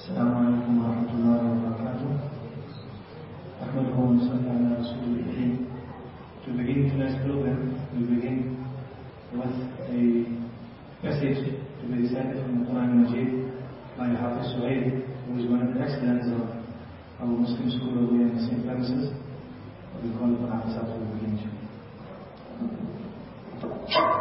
السلام عليكم ورحمة الله وبركاته أحمده ونصلي على رسول الكريم To begin tonight's program, we begin with a message to be recited from the Quran Majid by Hafiz Suhail, who is one of the excellence of our Muslim school over here in the same premises. We call upon Hafiz to begin. أعوذ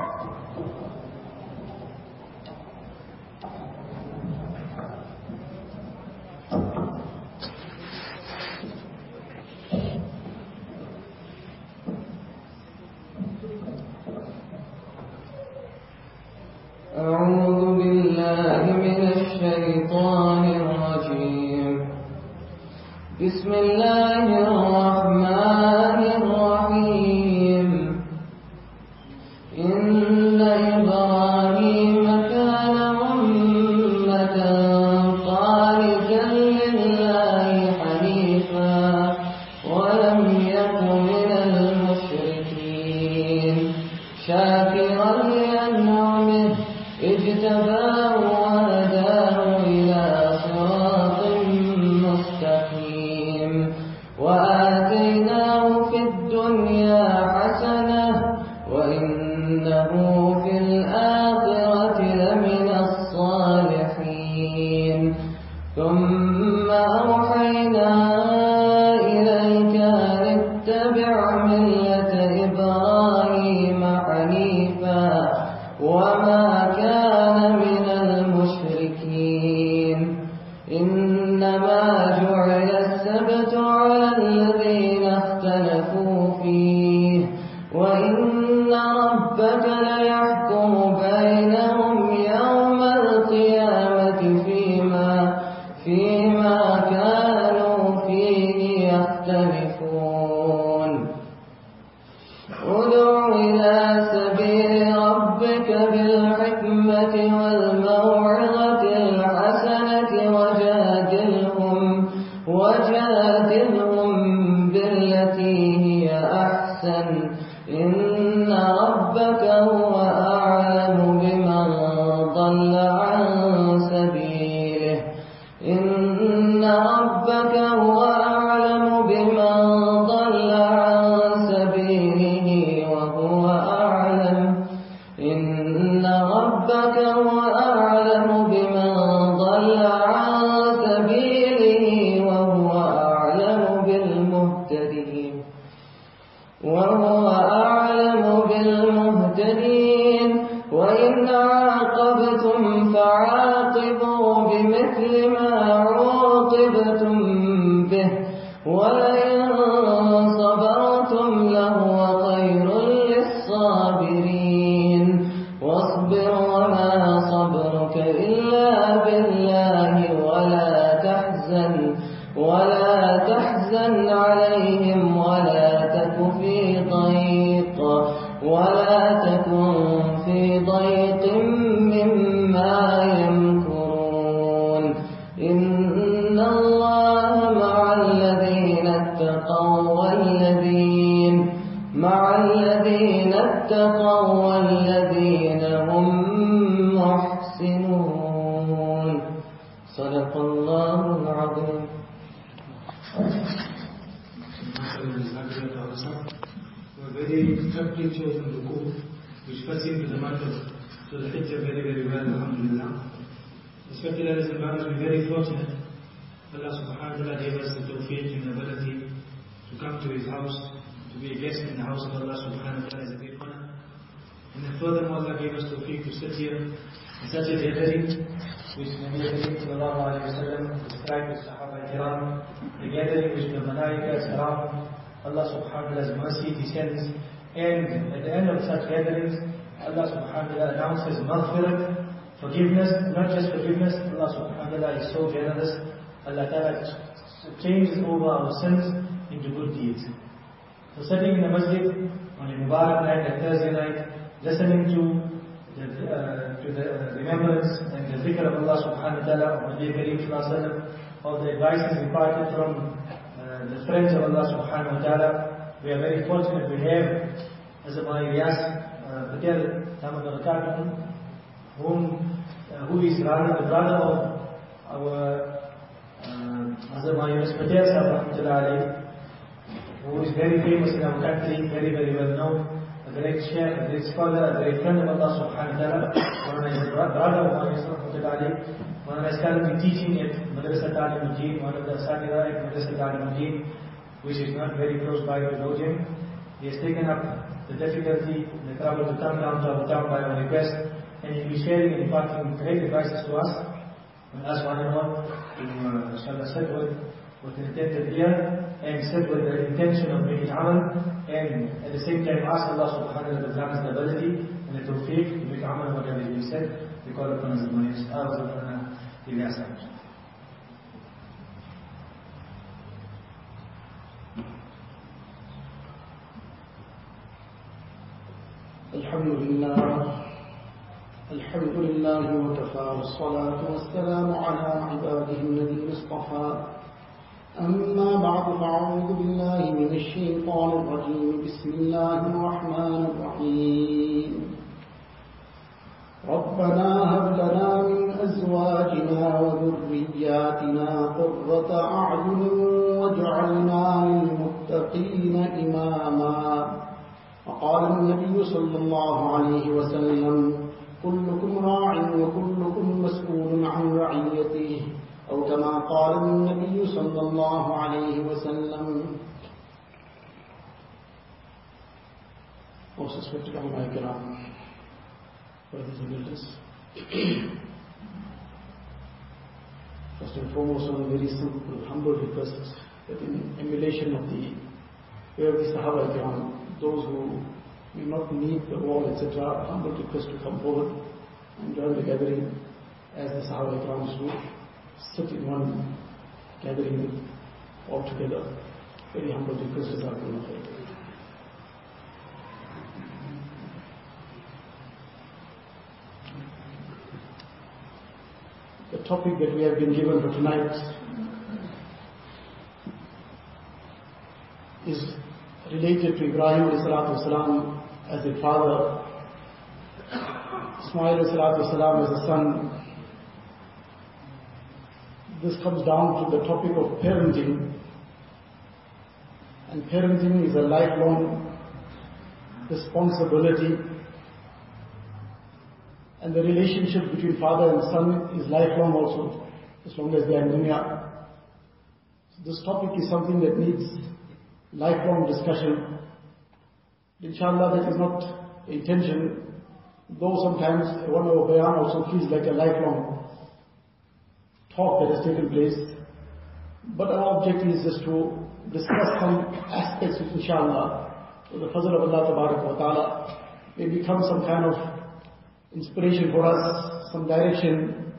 Respected elders and brothers, we're very fortunate. Allah subhanahu wa ta'ala gave us the tawfiq and ability to come to His house, to be a guest in the house of Allah subhanahu wa ta'ala is a great honor. And then furthermore, Allah gave us tawfiq to sit here in such a gathering, which Nabi Karim sallallahu alayhi wa sallam described as Sahaba Kiram, the gathering which the Malaika surround Allah subhanahu wa ta'ala's mercy descends and at the end of such gatherings Allah subhanahu wa ta'ala announces maghfirat, forgiveness, not just forgiveness, Allah subhanahu wa ta'ala is so generous, Allah ta'ala changes over our sins into good deeds. So sitting in the masjid on a Mubarak night, a Thursday night, listening to the, uh, to the uh, remembrance and the zikr of Allah subhanahu wa ta'ala, of Nabi Kareem sallallahu of the advices imparted from the friends of Allah subhanahu wa ta'ala. We are very fortunate we have as a Ilyas uh, Patel, Tamad Barakatuh, whom, uh, who is rather the brother of our Ali, who is very famous in our country, very, very well known, a great sheikh, a great scholar, a great friend of Allah subhanahu wa ta'ala, one of his brother of Mawlana Yusuf of his currently teaching at Madrasa Ta'lim Mujib, one of the er Satira at Madrasa Ta'lim Mujib, which is not very close by to Laudium. He has taken up the difficulty, the trouble to come down to our town by our request, and he'll be sharing and imparting great advices to us. And ask one and one uh, inshallah, sit with, with attentive ear, and sit with the intention of making amal, and at the same time ask Allah subhanahu wa ta'ala the ability and the tawfiq to make amal whatever He said. We call upon His advice. أرزقنا إلى أسلام. الحمد لله الحمد لله وكفى والصلاة والسلام على عباده الذين اصطفى. أما بعد فأعوذ بالله من الشيطان الرجيم. بسم الله الرحمن الرحيم. ربنا هب لنا من أزواجنا وذرياتنا قرة أعين واجعلنا للمتقين إماما. وقال النبي صلى الله عليه وسلم كلكم راع وكلكم مسؤول عن رعيته أو كما قال النبي صلى الله عليه وسلم Most respected Allah Kiram, brothers and elders. First and foremost, one very simple, humble request that in emulation of the way of the Sahaba Kiram, those who may not need the wall, etc., humble request to come forward and join the gathering as the Sahaba Kiram do, sit in one gathering all together. Very humble request is our The topic that we have been given for tonight is related to Ibrahim والسلام, as a father, Ismail والسلام, as a son. This comes down to the topic of parenting. And parenting is a lifelong responsibility. And the relationship between father and son is lifelong also, as long as they are in dunya. So this topic is something that needs lifelong discussion. Inshallah, that is not intention, though sometimes one of our bayan also feels like a lifelong talk that has taken place. But our objective is just to discuss some aspects of inshallah, the fazl of Allah wa ta'ala, may become some kind of inspiration for us, some direction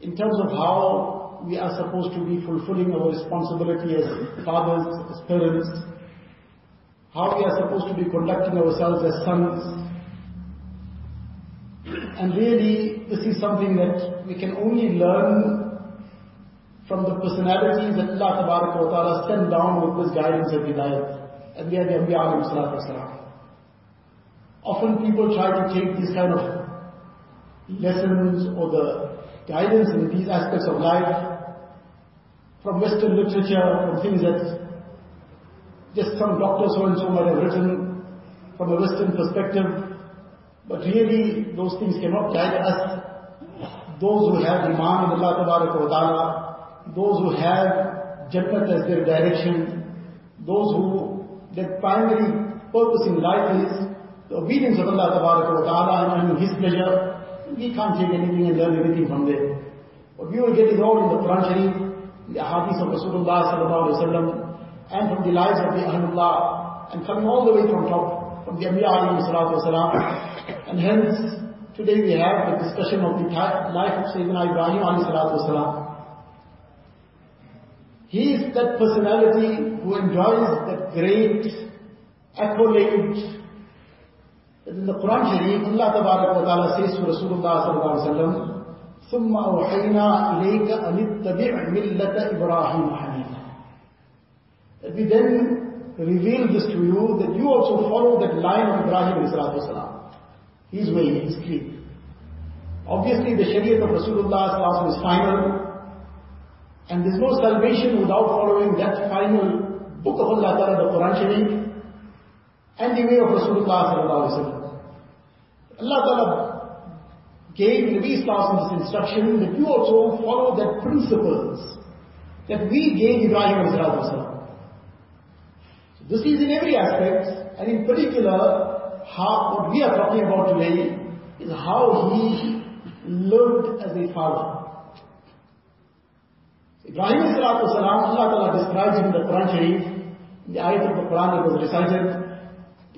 in terms of how we are supposed to be fulfilling our responsibility as fathers, as parents, how we are supposed to be conducting ourselves as sons. And really, this is something that we can only learn from the personalities that Allah wa ta'ala sent down with this guidance and hidayat. And they are the Anbiya salatu. Often people try to take these kind of lessons or the guidance in these aspects of life from Western literature, from things that just some doctor so and so might have written from a Western perspective. But really, those things cannot guide us. Those who have Iman in Allah wa ta'ala, those who have Jannat as their direction, those who, their primary purpose in life is the obedience of Allah wa ta'ala and His pleasure, we can't take anything and learn anything from there. What we will get is all in the Quran Sharif, the hadith of Rasulullah sallallahu alayhi wa sallam, and from the lives of the Ahlullah, and coming all the way from top, from the Anbiya alayhi salatu wasalam. And hence, today we have the discussion of the life of Sayyidina Ibrahim alayhi salatu wasalam. He is that personality who enjoys that great accolade in the Quran Sharif, Allah Tabarak wa Ta'ala says to Rasulullah Sallallahu Alaihi Wasallam, ثم أوحينا إليك أن اتبع ملة إبراهيم حنيفا. that we then reveal this to you, that you also follow that line of Ibrahim Sallallahu His way, his creed. Obviously the Shariah of Rasulullah is final, And there's no salvation without following that final book of Allah Ta'ala, the Quran Sharif, and the way of Rasulullah. Allah Ta'ala gave Nabi Sallallahu this instruction that you also follow that principles that we gave Ibrahim so This is in every aspect, and in particular, how, what we are talking about today is how he lived as a father. Ibrahim salatu salam, Allah Ta'ala describes in the Quran Sharif, in the ayat of the Quran that was recited,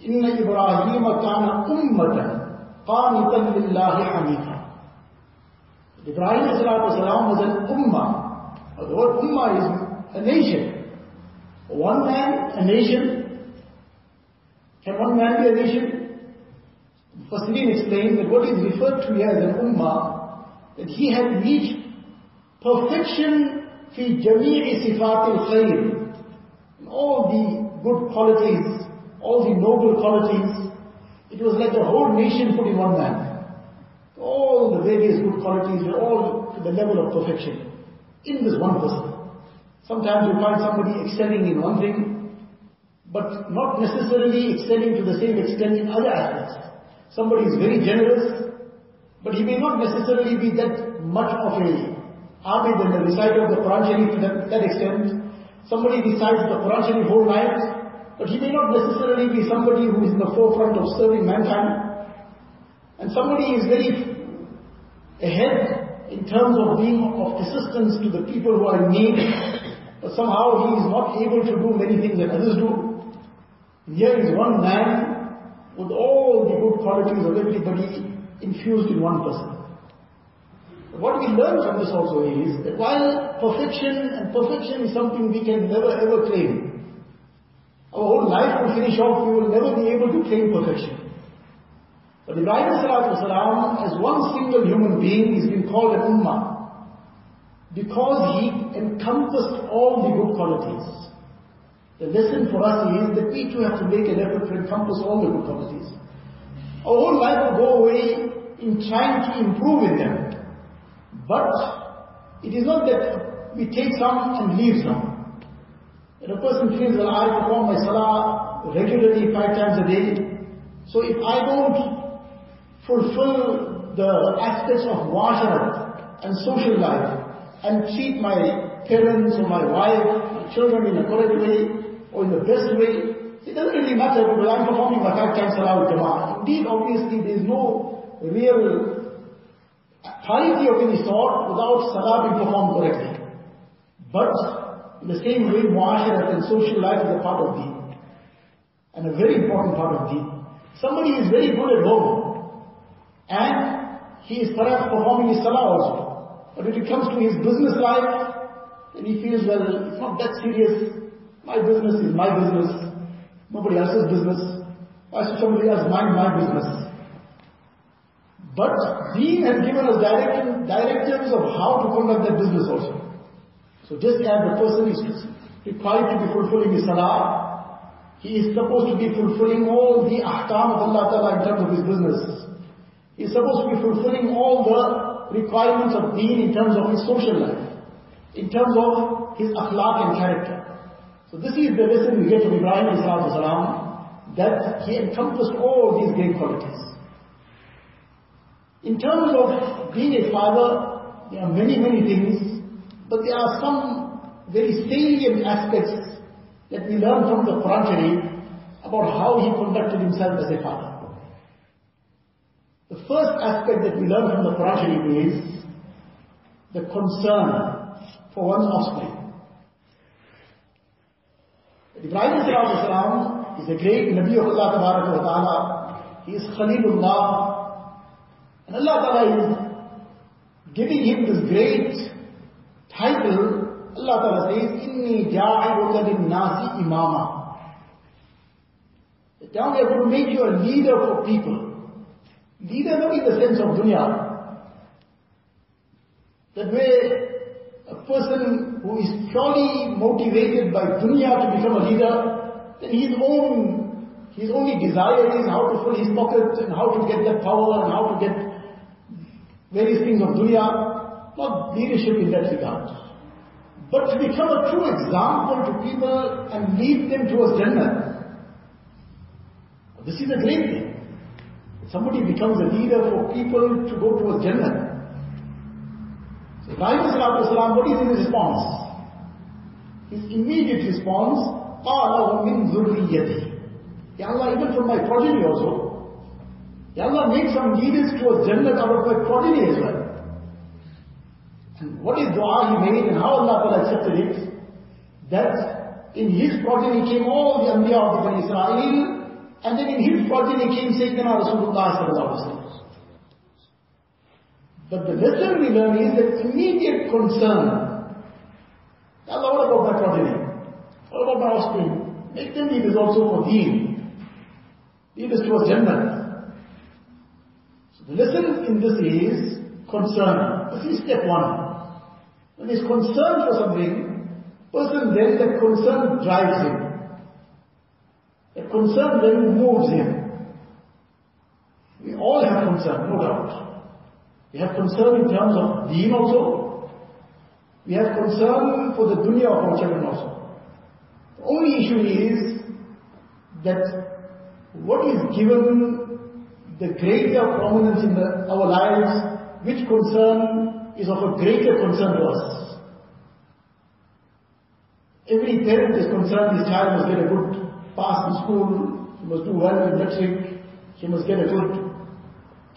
إِنَّ إِبْرَاهِيمَ كَانَ أُمَّةً قَانِتًا لِلَّهِ حَنِيفًا Ibrahim salatu salam was an ummah. The word ummah is a nation. one man a nation? Can one man be a nation? Fasirin explains that what is referred to here as an ummah, that he has reached perfection fi jami'i sifatil khair, all the good qualities, all the noble qualities, it was like a whole nation put in one man. All the various good qualities were all to the level of perfection in this one person sometimes you find somebody excelling in one thing but not necessarily excelling to the same extent in other aspects somebody is very generous but he may not necessarily be that much of a Abid and the reciter of the Quran Sharif to that, that extent. Somebody recites the Quran Sharif whole night, but he may not necessarily be somebody who is in the forefront of serving mankind. And somebody is very ahead in terms of being of assistance to the people who are in need, but somehow he is not able to do many things that others do. Here is one man with all the good qualities of everybody infused in one person. What we learn from this also is that while perfection, and perfection is something we can never ever claim. Our whole life will finish off, we will never be able to claim perfection. But Ibrahim salam, as one single human being, is been called an ummah. Because he encompassed all the good qualities. The lesson for us is that we too have to make an effort to encompass all the good qualities. Our whole life will go away in trying to improve in them. But it is not that we take some and leave some. If a person feels that I perform my salah regularly five times a day, so if I don't fulfill the aspects of muasharat and social life and treat my parents or my wife, my children in a correct way or in the best way, it doesn't really matter because I'm performing my five times with jama'ah. Indeed, obviously, there is no real piety of any sort without salah being performed correctly. But in the same way, muasharat and social life is a part of deen. And a very important part of deen. Somebody is very good at home. And he is perhaps performing his salah also. But when it comes to his business life, then he feels, well, it's not that serious. My business is my business. Nobody else's business. Why should somebody else mind my business? But Deen has given us direction, directives of how to conduct that business also. So just as the person is required to be fulfilling his salah, he is supposed to be fulfilling all the ahkam of Allah Ta'ala in terms of his business. He is supposed to be fulfilling all the requirements of deen in terms of his social life, in terms of his akhlaq and character. So this is the lesson we get from Ibrahim salam, that he encompassed all these great qualities. In terms of being a father, there are many, many things, but there are some very salient aspects that we learn from the Quran about how he conducted himself as a father. First aspect that we learn from the Quran is the concern for one's offspring. Ibrahim is a great Nabi of Allah Ta'ala. He is Khalilullah, and Allah Ta'ala is giving him this great title. Allah Ta'ala says, Inni ja'iruka lin-nasi imama. We are going to make you a leader for people. Leader not in the sense of dunya. That way, a person who is purely motivated by dunya to become a leader, then his own, his only desire is how to fill his pocket and how to get that power and how to get various things of dunya, not leadership in that regard. but to become a true example to people and lead them towards Jannah. This is a great thing. Somebody becomes a leader for people to go towards Jannah. So Ibrahim salam, what is his response? His immediate response, Allah min zurriyati. Ya Allah, even from my progeny also. Ya Allah, make some leaders towards Jannah out of my progeny as well. And what is dua he made and how Allah accepted it? That in his progeny came all the Anbiya of the Israel and then in his progeny came Sayyidina Rasulullah. But the lesson we learn is that immediate concern. Allah, what about my progeny? What about my offspring? Make them leaders also for deen. Leaders towards Jannah. So the lesson in this is concern. This is step one. When he's concerned for something, person then that concern drives him. That concern then moves him. We all have concern, no doubt. We have concern in terms of deen also. We have concern for the dunya of our children also. The only issue is that what is given the greater prominence in the, our lives, which concern is of a greater concern to us. Every parent is concerned his child must get a good pass the school, he must do well in matric, he must get a good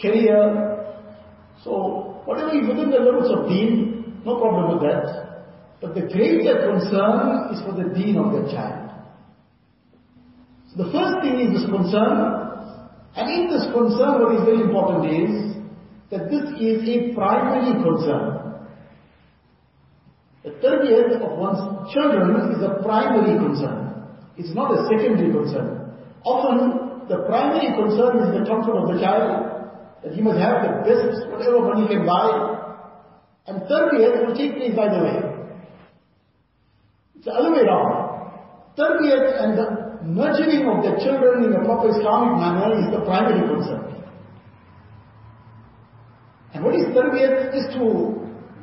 career. So, whatever is within the limits of deen, no problem with that. But the greater concern is for the deen of the child. So the first thing is this concern, and in this concern what is very important is, that this is a primary concern. The tarbiyat of one's children is a primary concern. It's not a secondary concern. Often, the primary concern is the comfort of the child, that he must have the best, whatever money can buy, and tarbiyat will take place by the way. It's the other way around. Tarbiyat and the nurturing of the children in a proper Islamic manner is the primary concern. And what is tarbiyat is to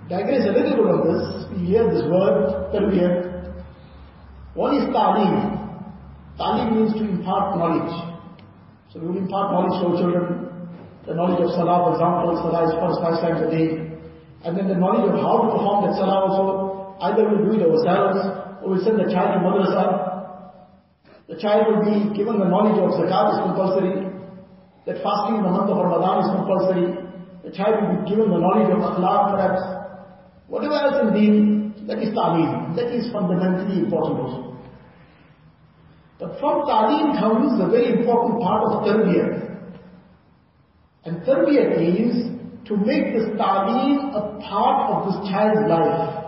digress a little bit on this. We hear this word, tarbiyat. One is ta'lim. Ta'lim means to impart knowledge. So we will impart knowledge to our children. The knowledge of salah, for example, salah is first five times a day. And then the knowledge of how to perform that salah also, either we'll do it ourselves, or we'll send the child to madrasa. The child will be given the knowledge of zakat is compulsory, that fasting in the month of Ramadan is compulsory, the child will be given the knowledge of akhlaq perhaps. Whatever else in deen, that is ta'lim. That is fundamentally important also. But from ta'lim comes a very important part of tarbiyat. And tarbiyat is to make this ta'lim a part of this child's life.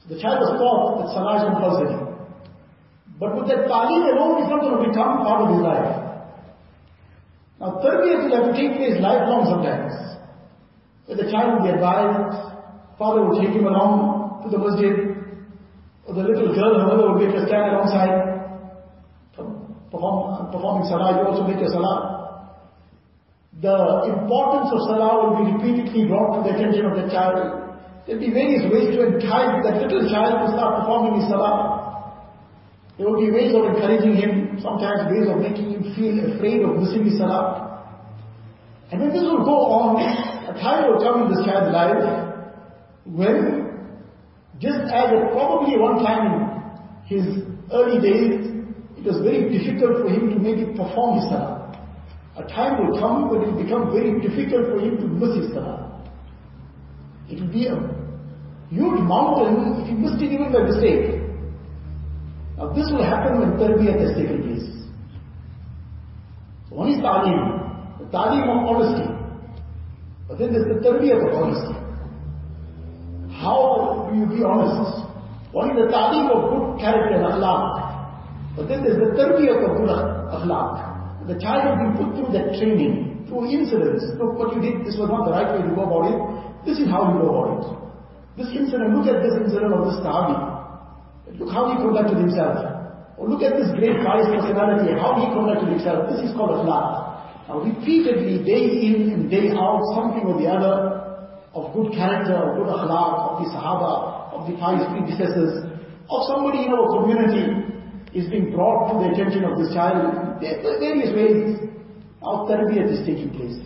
So the child was taught that salah is compulsory. But with that ta'lim alone, it's not going to become part of his life. Now tarbiyat will have to take place lifelong sometimes. Where the child will be advised, father will take him along to the masjid, the little girl, mother will make her stand alongside, perform, uh, performing salah, you also make your salah. The importance of salah will be repeatedly brought to the attention of the child. There will be various ways to entice that little child to start performing his salah. There will be ways of encouraging him, sometimes ways of making him feel afraid of missing his salah. And then this will go on, a time will come in this child's life when, just as probably one time in his early days, it was very difficult for him to maybe perform his salah. A time will come when it will become very difficult for him to miss his salah. It will be a huge mountain if he missed it even by mistake. Now this will happen when tarbiyat has taken place. So one is ta'lim, the ta'lim of honesty. But then there's the tarbiyat of honesty. How do you be honest? One is the ta'lim of good character akhlaq. But then there's the tarbiyat of good akhlaq. The child will be put through that training, through incidents. Look what you did, this was not the right way to go about it. This is how you go about it. This incident, look at this incident of this Sahabi. Look how he conducted himself. Or look at this great pious personality, how he conducted himself. This is called akhlaq. Now repeatedly, day in and day out, something or the other, of good character, of good akhlaq, of the Sahaba, of the pious predecessors, of somebody in our community is being brought to the attention of this child. Are various ways now tarbiyat is taking place.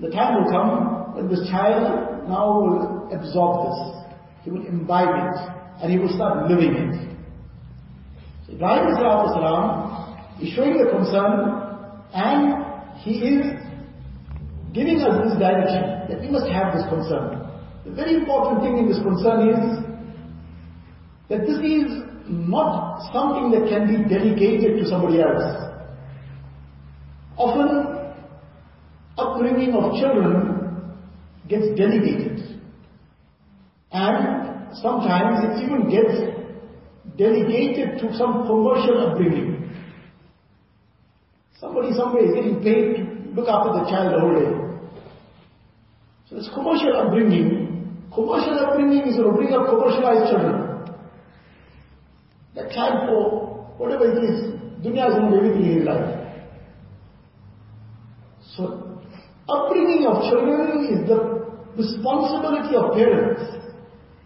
The time will come when this child now will absorb this. He will imbibe it and he will start living it. So Ibrahim salam is showing the concern and he is giving us this direction that we must have this concern. The very important thing in this concern is that this is not something that can be delegated to somebody else. Often, upbringing of children gets delegated. And sometimes it even gets delegated to some commercial upbringing. Somebody somewhere is getting paid to look after the child whole day. So it's commercial upbringing. Commercial upbringing is to bring up commercialized children. The time for whatever it is, dunya is to everything in life. So, upbringing of children is the responsibility of parents.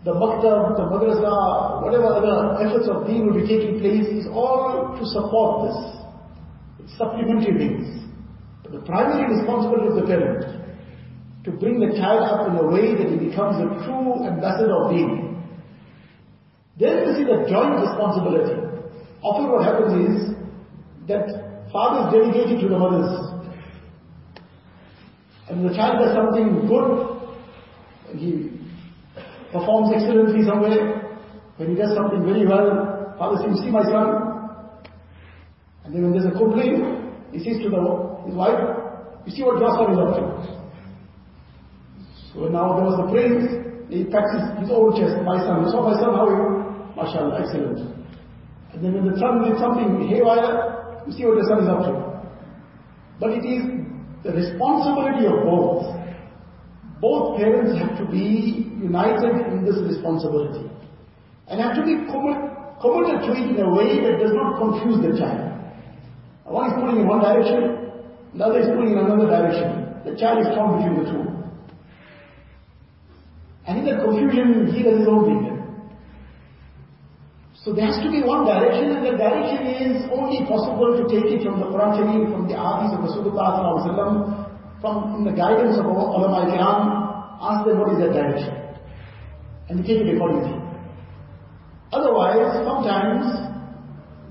The maktab, the madrasa, whatever other efforts of deen will be taking place is all to support this. It's supplementary things. But the primary responsibility of the parent to bring the child up in a way that he becomes a true ambassador of deen. Then this is a joint responsibility. Often what happens is that father is delegated to the mothers. And the child does something good, he performs excellently somewhere, when he does something very well, father says, see my son? And then when there's a complaint, he says to the, his wife, you see what your son is up to? So now there was the praise, he pats his, own chest, my son, saw my son, how are you? MashaAllah, excellent. And then when the son did something haywire, you see what the son is up to. But it is the responsibility of both. Both parents have to be united in this responsibility. And have to be commit, committed to it in a way that does not confuse the child. One is pulling in one direction, the other is pulling in another direction. The child is torn between the two. And in that confusion, he does his own thing. So there has to be one direction, and the direction is only possible to take it from the Quran Sharif, from the Hadith of Rasulullah from the guidance of ulama kiram, ask them what is that direction. And take it accordingly. Otherwise, sometimes,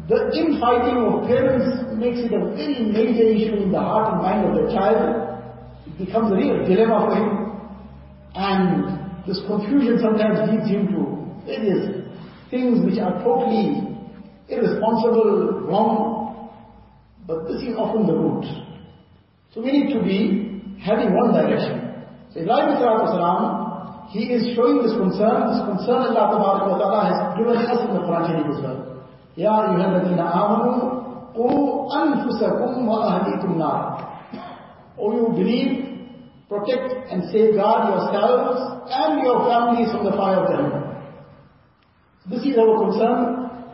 the infighting of parents makes it a very major issue in the heart and mind of the child. It becomes a real dilemma for him. And this confusion sometimes leads him to various things which are totally irresponsible, wrong, but this is often the root. So we need to be having one direction. So Ibrahim salam, he is showing this concern, this concern Allah Ta'ala has given us in the Quran Sharif as well. Ya ayyuhalladhina amanu qu anfusakum wa ahlikum nar. O you believe, protect and safeguard yourselves and your families from the fire of Jahannam. This is our concern.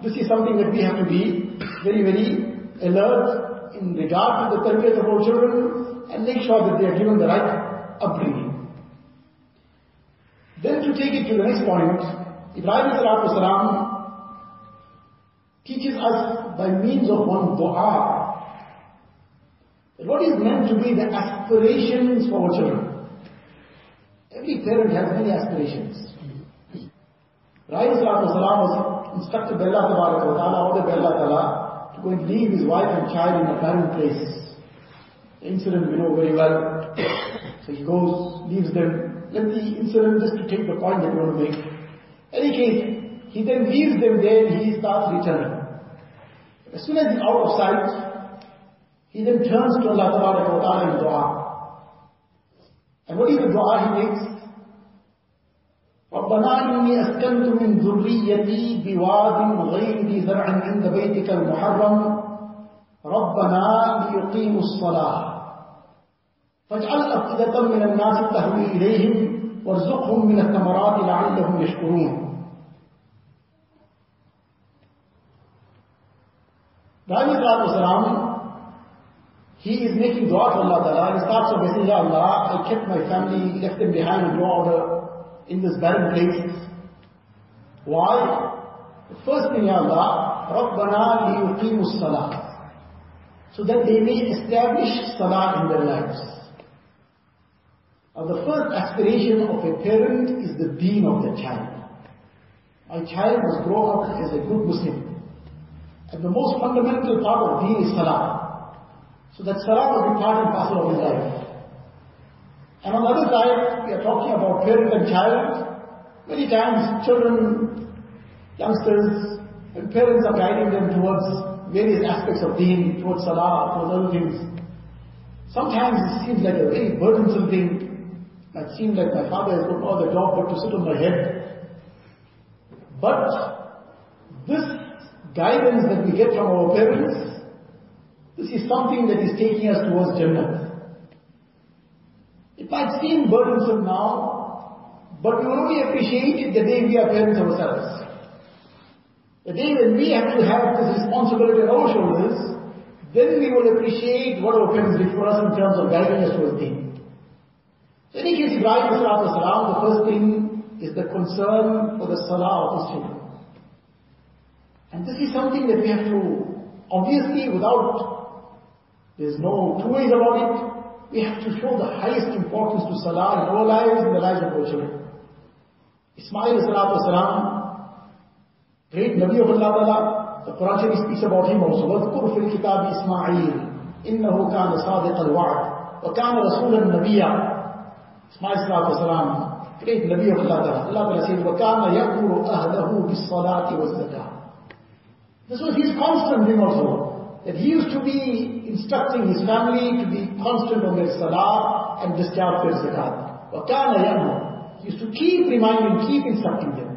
This is something that we have to be very, very alert in regard to the tarbiyat of our children and make sure that they are given the right upbringing. Then to take it to the next point, Ibrahim salam teaches us by means of one dua what is meant to be the aspirations for our children. Every parent has many aspirations. Salam was instructed by Allah Ta'ala, ordered by Allah Ta'ala, to go and leave his wife and child in a barren place. The incident we know very well. so he goes, leaves them. Let the incident just to take the point that we want to make. Any case, he then leaves them there and he starts returning. As soon as he's out of sight, he then turns to Allah Ta'ala in dua. And what is the dua he makes? ربنا إني أسكنت من ذريتي بواد غير ذي زرع عند بيتك المحرم ربنا ليقيموا الصلاة فاجعل أفئدة من الناس تهوي إليهم وارزقهم من الثمرات لعلهم يشكرون Ibrahim والسلام he is making dua to Allah Ta'ala and he starts off by saying, Ya Allah, I kept my family, left them behind in your order in this barren place. Why? The first thing, Ya Allah, رَبَّنَا لِيُقِيمُ الصَّلَاةِ So that they may establish salah in their lives. Now the first aspiration of a parent is the deen of the child. My child must grow up as a good Muslim. And the most fundamental part of deen is salah. So that salah will be part and parcel of his life. And on the other side, we are talking about parent and child. Many times children, youngsters, and parents are guiding them towards various aspects of deen, towards salah, towards other things. Sometimes it seems like a very burdensome thing it seems like my father has got no other job but to sit on my head. But this guidance that we get from our parents, this is something that is taking us towards Jannah. It might seem burdensome now, but we will only appreciate it the day we are parents ourselves. The day when we have to have this responsibility on our shoulders, then we will appreciate what our parents did for us in terms of guiding us towards deen. So in any case, Ibrahim salam, the first thing is the concern for the salah of his children. And this is something that we have to, obviously without, there's no two ways about it, we have to show the highest importance to salah in our lives and the lives of our children. Ismail salam, great Nabi of Allah Ta'ala, the Quran Sharif speaks about him also. وَذْكُرْ فِي الْكِتَابِ إِسْمَاعِيلِ إِنَّهُ كَانَ صَادِقَ الْوَعْدِ وَكَانَ رَسُولًا نَبِيًّا Ismail salam, great Nabi of Allah Ta'ala. Allah Ta'ala says, وَكَانَ يَأْمُرُ أَهْلَهُ بِالصَّلَاةِ وَالزَّكَاةِ This was his constant thing also. That he used to be instructing his family to be constant on their salah and discharge their zakat. وَكَانَ يَأْمُرُ He used to keep reminding, keep instructing them.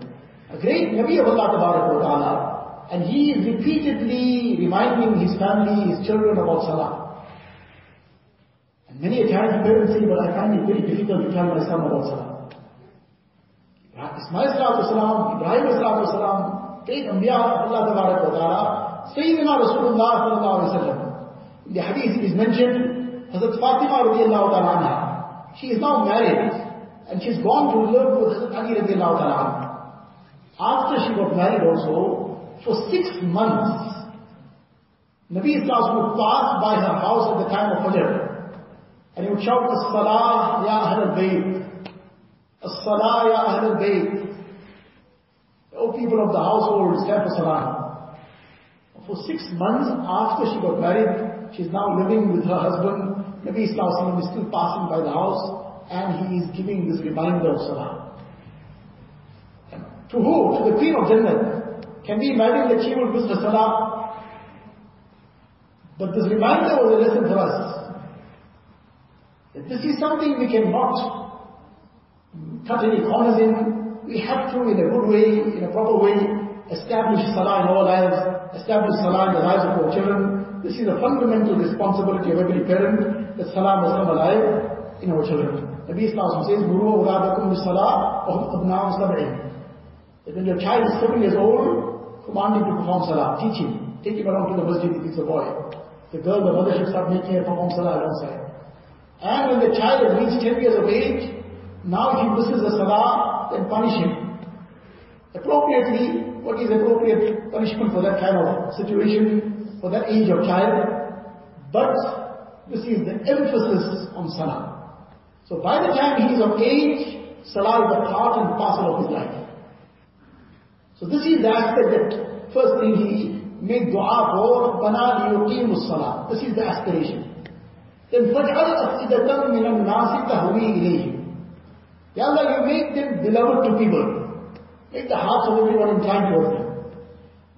A great Nabi of Allah Ta'ala. And he is repeatedly reminding his family, his children about salah. Many a time parents say, but I find it very difficult to tell my son about Salah. Ismail salam, Ibrahim salam, great Anbiya of Allah Tabarak wa Ta'ala, Sayyidina Rasulullah sallallahu. In the hadith it is mentioned, Hazrat Fatima radiallahu ta'ala she is now married, and she's gone to live with Hazrat Ali radiallahu ta'ala After she got married also, for six months, Nabi Islam would pass by her house at the time of Fajr. And he would shout, As-salah ya ahl al-bayt. As-salah ya ahl al-bayt. O people of the household, stand for salah. For six months after she got married, she's now living with her husband. Nabi Islam is still passing by the house and he is giving this reminder of salah. To who? To the Queen of Jannah. Can we imagine that she will miss her salah? But this reminder was a lesson for us. This is something we cannot cut any corners in. We have to, in a good way, in a proper way, establish Salah in our lives, establish Salah in the lives of our children. This is a fundamental responsibility of every parent, that Salah must come alive in our children. Nabi Islam says, Guru Urabakum Salah of Abna'am Sab'in. That when your child is seven years old, command him to perform Salah, teach him. Take him around to the masjid if he's a boy. The girl, the mother should start making her perform Salah alongside. And when the child has reached 10 years of age, now he misses the salah, then punish him. Appropriately, what is appropriate punishment for that kind of situation, for that age of child? But this is the emphasis on salah. So by the time he is of age, salah is a part and parcel of his life. So this is the aspect that first thing he made dua for, رَبَّنَا لِيُقِيمُ الصَّلَاةِ This is the aspiration. Then فَجْعَلْ أَفْئِدَةً مِنَ النَّاسِ تَهْوِي إِلَيْهِمْ Ya Allah, you make them beloved to people. Make the hearts of everyone inclined towards them.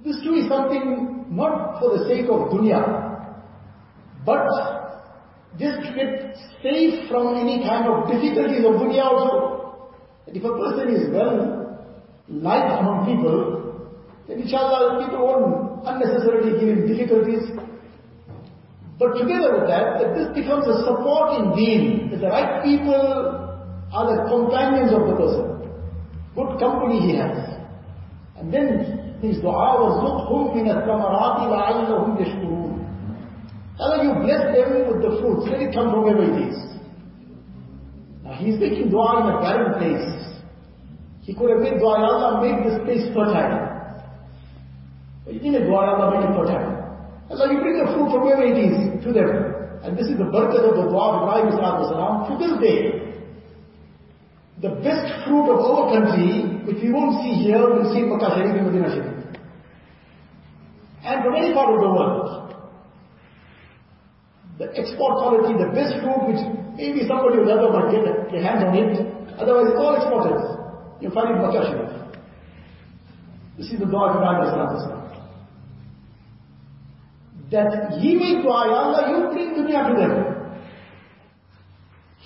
This too is something not for the sake of dunya, but just to get safe from any kind of difficulties of dunya also. If a person is well liked among people, then inshallah people won't unnecessarily give him difficulties. But together with that, that this becomes a support in deen, that the right people are the companions of the person. Good company he has. And then his dua was, لُطْهُمْ مِنَ الثَّمَرَاتِ لَعَلَّهُمْ يَشْكُرُونَ Allah, you bless them with the fruits. Let it come from wherever it is. Now he's making dua in a barren place. He could have made dua, Ya Allah, make this place fertile. But he didn't dua, Ya Allah, make it fertile. Allah, you bring the fruit from wherever it is to them. And this is the barakat of the dua of Ibrahim salam to this day. The best fruit of our country, which we won't see here, we'll see in Makkah Sharif and Medina Sharif. And from any part of the world. The export quality, the best fruit which maybe somebody will ever might get their hands on it, otherwise it's all exported. You find it in Makkah Sharif. This is the dua of salam that he dua, Ya Allah, you bring dunya to them.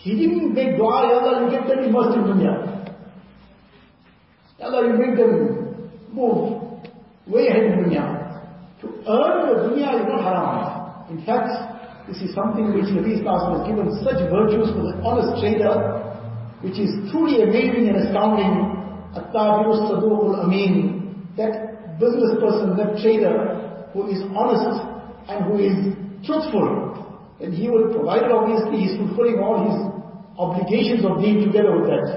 He didn't make dua, Ya Allah, you get them immersed in dunya. Ya Allah, you make them move way ahead in dunya. To earn the dunya is not haram. In fact, this is something which Nabi Islam has given such virtues for the honest trader, which is truly amazing and astounding. At-Tajiru Saduqul Amin, that business person, that trader who is honest and who is truthful, then he will, provided obviously he is fulfilling all his obligations of deen together with that.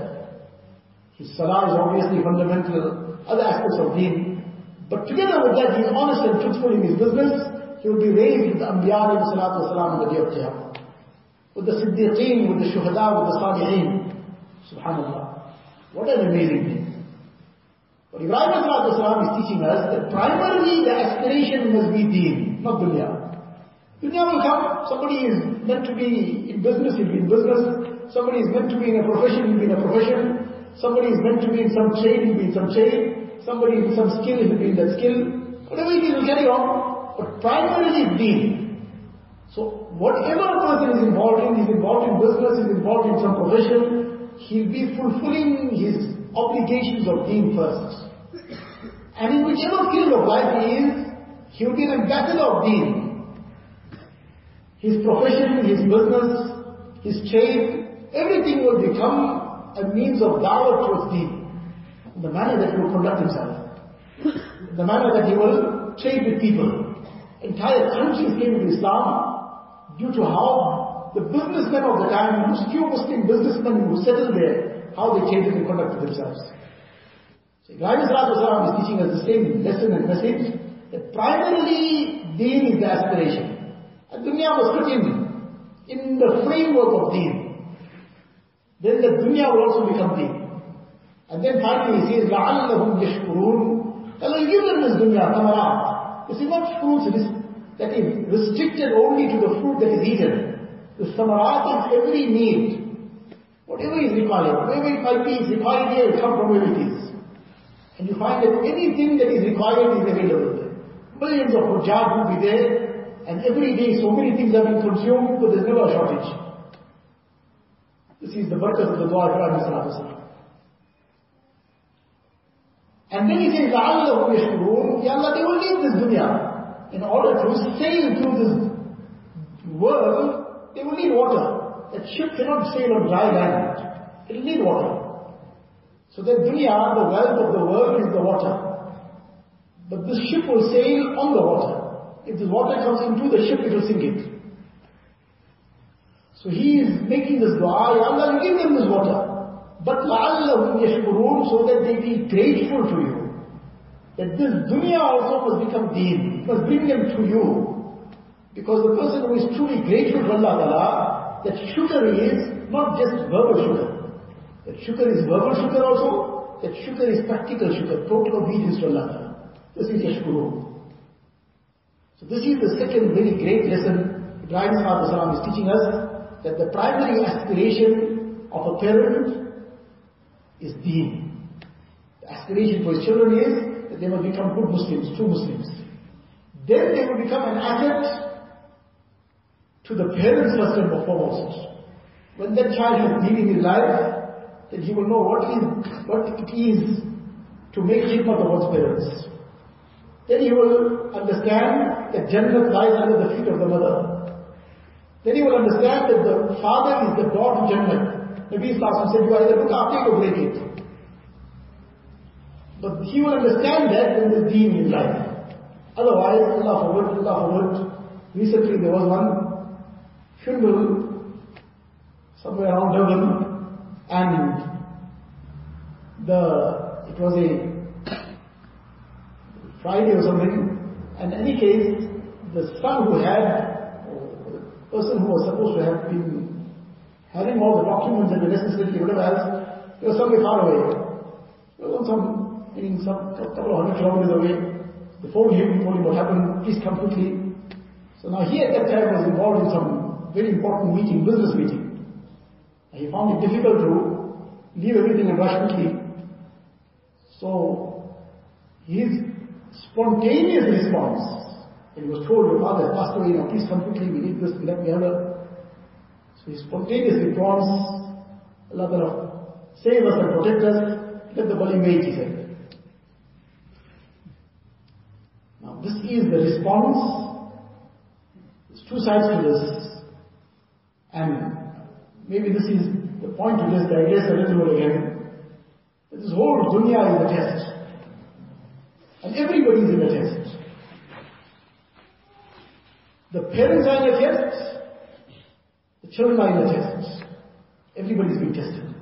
His salah is obviously fundamental, other aspects of deen. But together with that, he is honest and truthful in his business, he will be raised with the Anbiya alayhi salatu wasalam on the day of Qiyamah. With the Siddiqeen, with the Shuhada, with the Salihin. Subhanallah. What an amazing thing. But Ibrahim salam is teaching us that primarily the aspiration must be deen not dunya. Dunya will come. Somebody is meant to be in business, he'll be in business. Somebody is meant to be in a profession, he'll be in a profession. Somebody is meant to be in some trade, he'll be in some trade. Somebody in some skill, he'll be in that skill. Whatever it is, will carry on. But primarily deen. So whatever a person is involved in, he's involved in business, he's involved in some profession, he'll be fulfilling his obligations of deen first. And in whichever field of life he is, he will be an ambassador of deen. His profession, his business, his trade, everything will become a means of dawah towards deen. The manner that he will conduct himself. The manner that he will trade with people. Entire countries came into Islam due to how the businessmen of the time, those few Muslim businessmen who settled there, how they traded and conducted themselves. So Ibrahim is teaching us the same lesson and message that primarily deen is the aspiration. Dunya was put in, in the framework of deen. Then the dunya will also become deen. And then finally he says, لَعَلَّهُمْ يَشْكُرُونَ Allah give them this dunya, tamarat. You see what fruits is that is restricted only to the fruit that is eaten. The tamarat is every need. Whatever is required, whatever it might be, is required here, it comes from where it is. And you find that anything that is required is available. Millions of hujjaj will be there, and every day so many things are being consumed, but there's never a shortage. This is the barakat of the dua of Ibrahim sallallahu And then he says, لَعَلَّهُمْ يَشْكُرُونَ Ya Allah, they will leave this dunya. In order to sail through this world, they will need water. That ship cannot sail on dry land. It will need water. So that dunya, the wealth of the world is the water. But this ship will sail on the water. If the water comes into the ship, it will sink it. So he is making this dua, Ya Allah, you give them this water. But لَعَلَّهُمْ يَشْكُرُونَ So that they be grateful to you. That this dunya also must become deen. It must bring them to you. Because the person who is truly grateful to Allah Ta'ala, that shukr is not just verbal shukr. That shukr is verbal shukr also. That shukr is practical shukr, total obedience to Allah Ta'ala. This is yashkuru. So this is the second very great lesson Ibrahim Salam is teaching us that the primary aspiration of a parent is deen. The aspiration for his children is that they must become good Muslims, true Muslims. Then they will become an asset to the parents first and foremost. When that child is leaving his life, then he will know what it is to make khidmat of one's parents. Then he will understand that Jannat lies under the feet of the mother. Then he will understand that the father is the door to Jannat. Nabi Sallallahu said, you either look after it or break it. But he will understand that when the deen in life. Otherwise, Allah forbid, Allah forbid, recently there was one funeral somewhere around Durban and the, it was a Friday or something in any case the son who had, the person who was supposed to have been having all the documents and the necessary whatever else, he was somewhere far away. He was on some, meaning some couple of hundred kilometers away. They phoned him, told him what happened, please come quickly. So now he at that time was involved in some very important meeting, business meeting. And he found it difficult to leave everything and rush quickly. So his spontaneous response he was told, your father has passed away, now please come quickly, we need this, we the other. So he spontaneously prawns, Allah Ta'ala, save us and protect us, let the body wait, he said. Now this is the response. There's two sides to this. And maybe this is the point to just digress a little again. This whole dunya is a test. And everybody is in a test. The parents are in a test, the children are in a test. Everybody is being tested.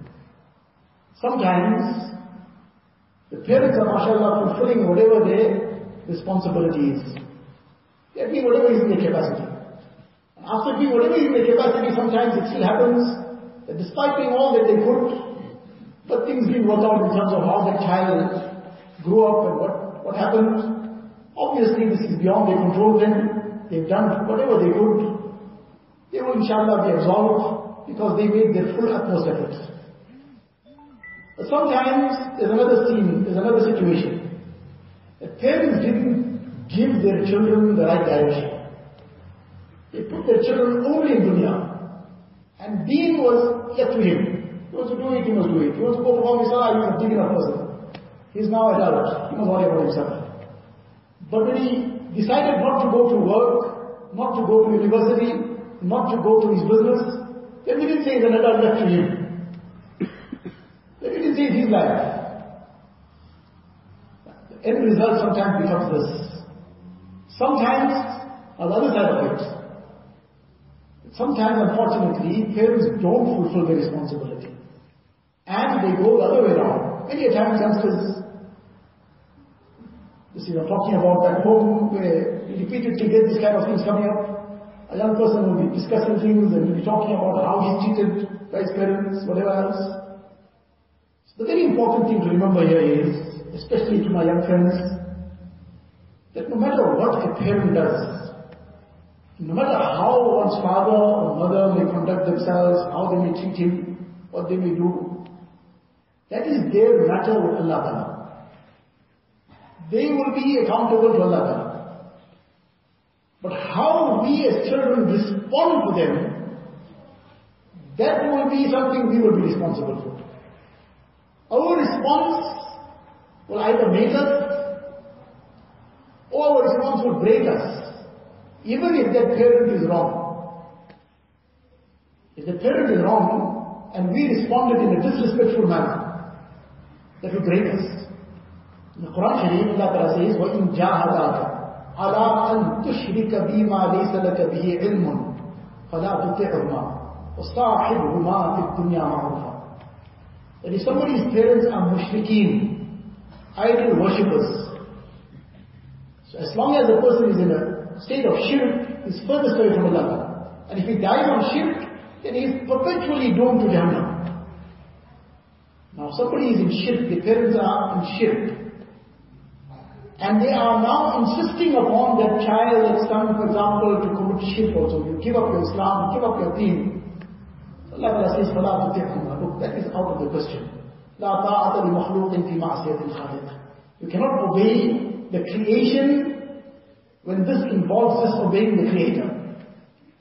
Sometimes the parents are, mashallah, fulfilling whatever their responsibility is. They're doing whatever is in their capacity. And after doing whatever is in their capacity, sometimes it still happens that despite doing all that they could, but things didn't work out in terms of how that child grew up and what, what happened. Obviously this is beyond their control then. They've done whatever they could. They will inshallah be absolved because they made their full utmost efforts. But sometimes there's another scene, there's another situation. The parents didn't give their children the right direction. They put their children only in dunya. And deen was left to him. He wants to do it, he must do it. He wants to go perform his salah, he's a big enough person. He's now adult. He must worry about himself. But when he decided not to go to work, not to go to university, not to go to his business, then we didn't say the adult left to him. then we didn't say his life. The end result sometimes becomes this. Sometimes, on the other side of it, sometimes unfortunately, parents don't fulfill their responsibility. And they go the other way around. Many times youngsters you see, I'm talking about that home where uh, you repeatedly get this kind of things coming up. A young person will be discussing things and will be talking about how he's treated by his parents, whatever else. So the very important thing to remember here is, especially to my young friends, that no matter what a parent does, no matter how one's father or mother may conduct themselves, how they may treat him, what they may do, that is their matter with Allah Ta'ala they will be accountable to Allah. But how we as children respond to them, that will be something we will be responsible for. Our response will either make us or our response will break us, even if that parent is wrong. If the parent is wrong and we responded in a disrespectful manner, that will break us. In the Quran Sharif, Allah Ta'ala says, وَإِن جَاهَدَاكَ عَلَىٰ أَن تُشْرِكَ بِمَا لَيْسَ لَكَ بِهِ عِلْمٌ فَلَا تُطِعْهُمَا وَصَاحِبْهُمَا فِي الدُّنْيَا مَعْرُوفًا That if somebody's parents are mushrikeen, idol worshippers, so as long as a person is in a state of shirk, he's furthest away from Allah. And if he dies on shirk, then he is perpetually doomed to Jahannam. Now somebody is in shirk, the parents are in shirk. And they are now insisting upon that child, that son, for example, to commit shirk also. You give up your Islam, you give up your deen. Allah Ta'ala says, فَلَا تُطِعْهُمَا Look, that is out of the question. لَا طَاعَةَ لِمَخْلُوقٍ فِي مَعْصِيَةِ الْخَالِقِ You cannot obey the creation when this involves disobeying the Creator.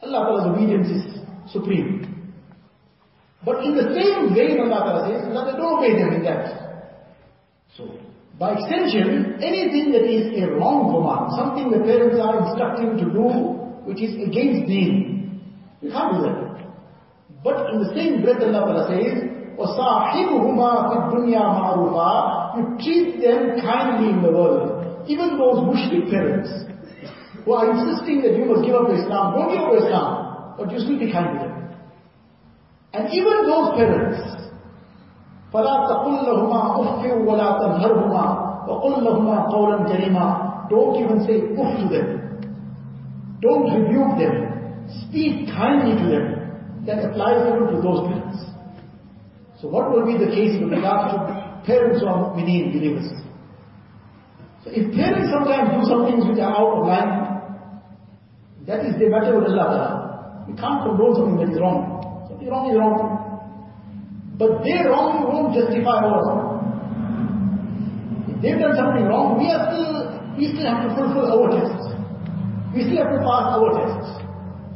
Allah Ta'ala's obedience is supreme. But in the same vein, Allah Ta'ala says, Allah, don't obey them in that. So, by extension, anything that is a wrong command, something the parents are instructing to do which is against deen, you can't do that. But in the same breath Allah says, وَصَاحِبُهُمَا فِي الدُّنْيَا مَعْرُوفًا You treat them kindly in the world. Even those mushrik parents. who are insisting that you must give up Islam, don't give up Islam, but you still be kind to them. And even those parents, فَلَا تَقُلْ لَهُمَا أُفٍّ وَلَا تَنْهَرْهُمَا وَقُلْ لَهُمَا قَوْلًا كَرِيمًا Don't even say uff to them. Don't rebuke them. Speak kindly to them. That applies even to those parents. So what will be the case with regard to parents who are mu'mineen, believers? So if parents sometimes do some things which are out of line, that is the matter with Allah. We can't condone something that is wrong. Something wrong is wrong. But their wrong won't justify our wrong. If they've done something wrong, we we still have to fulfill our tests. We still have to pass our tests.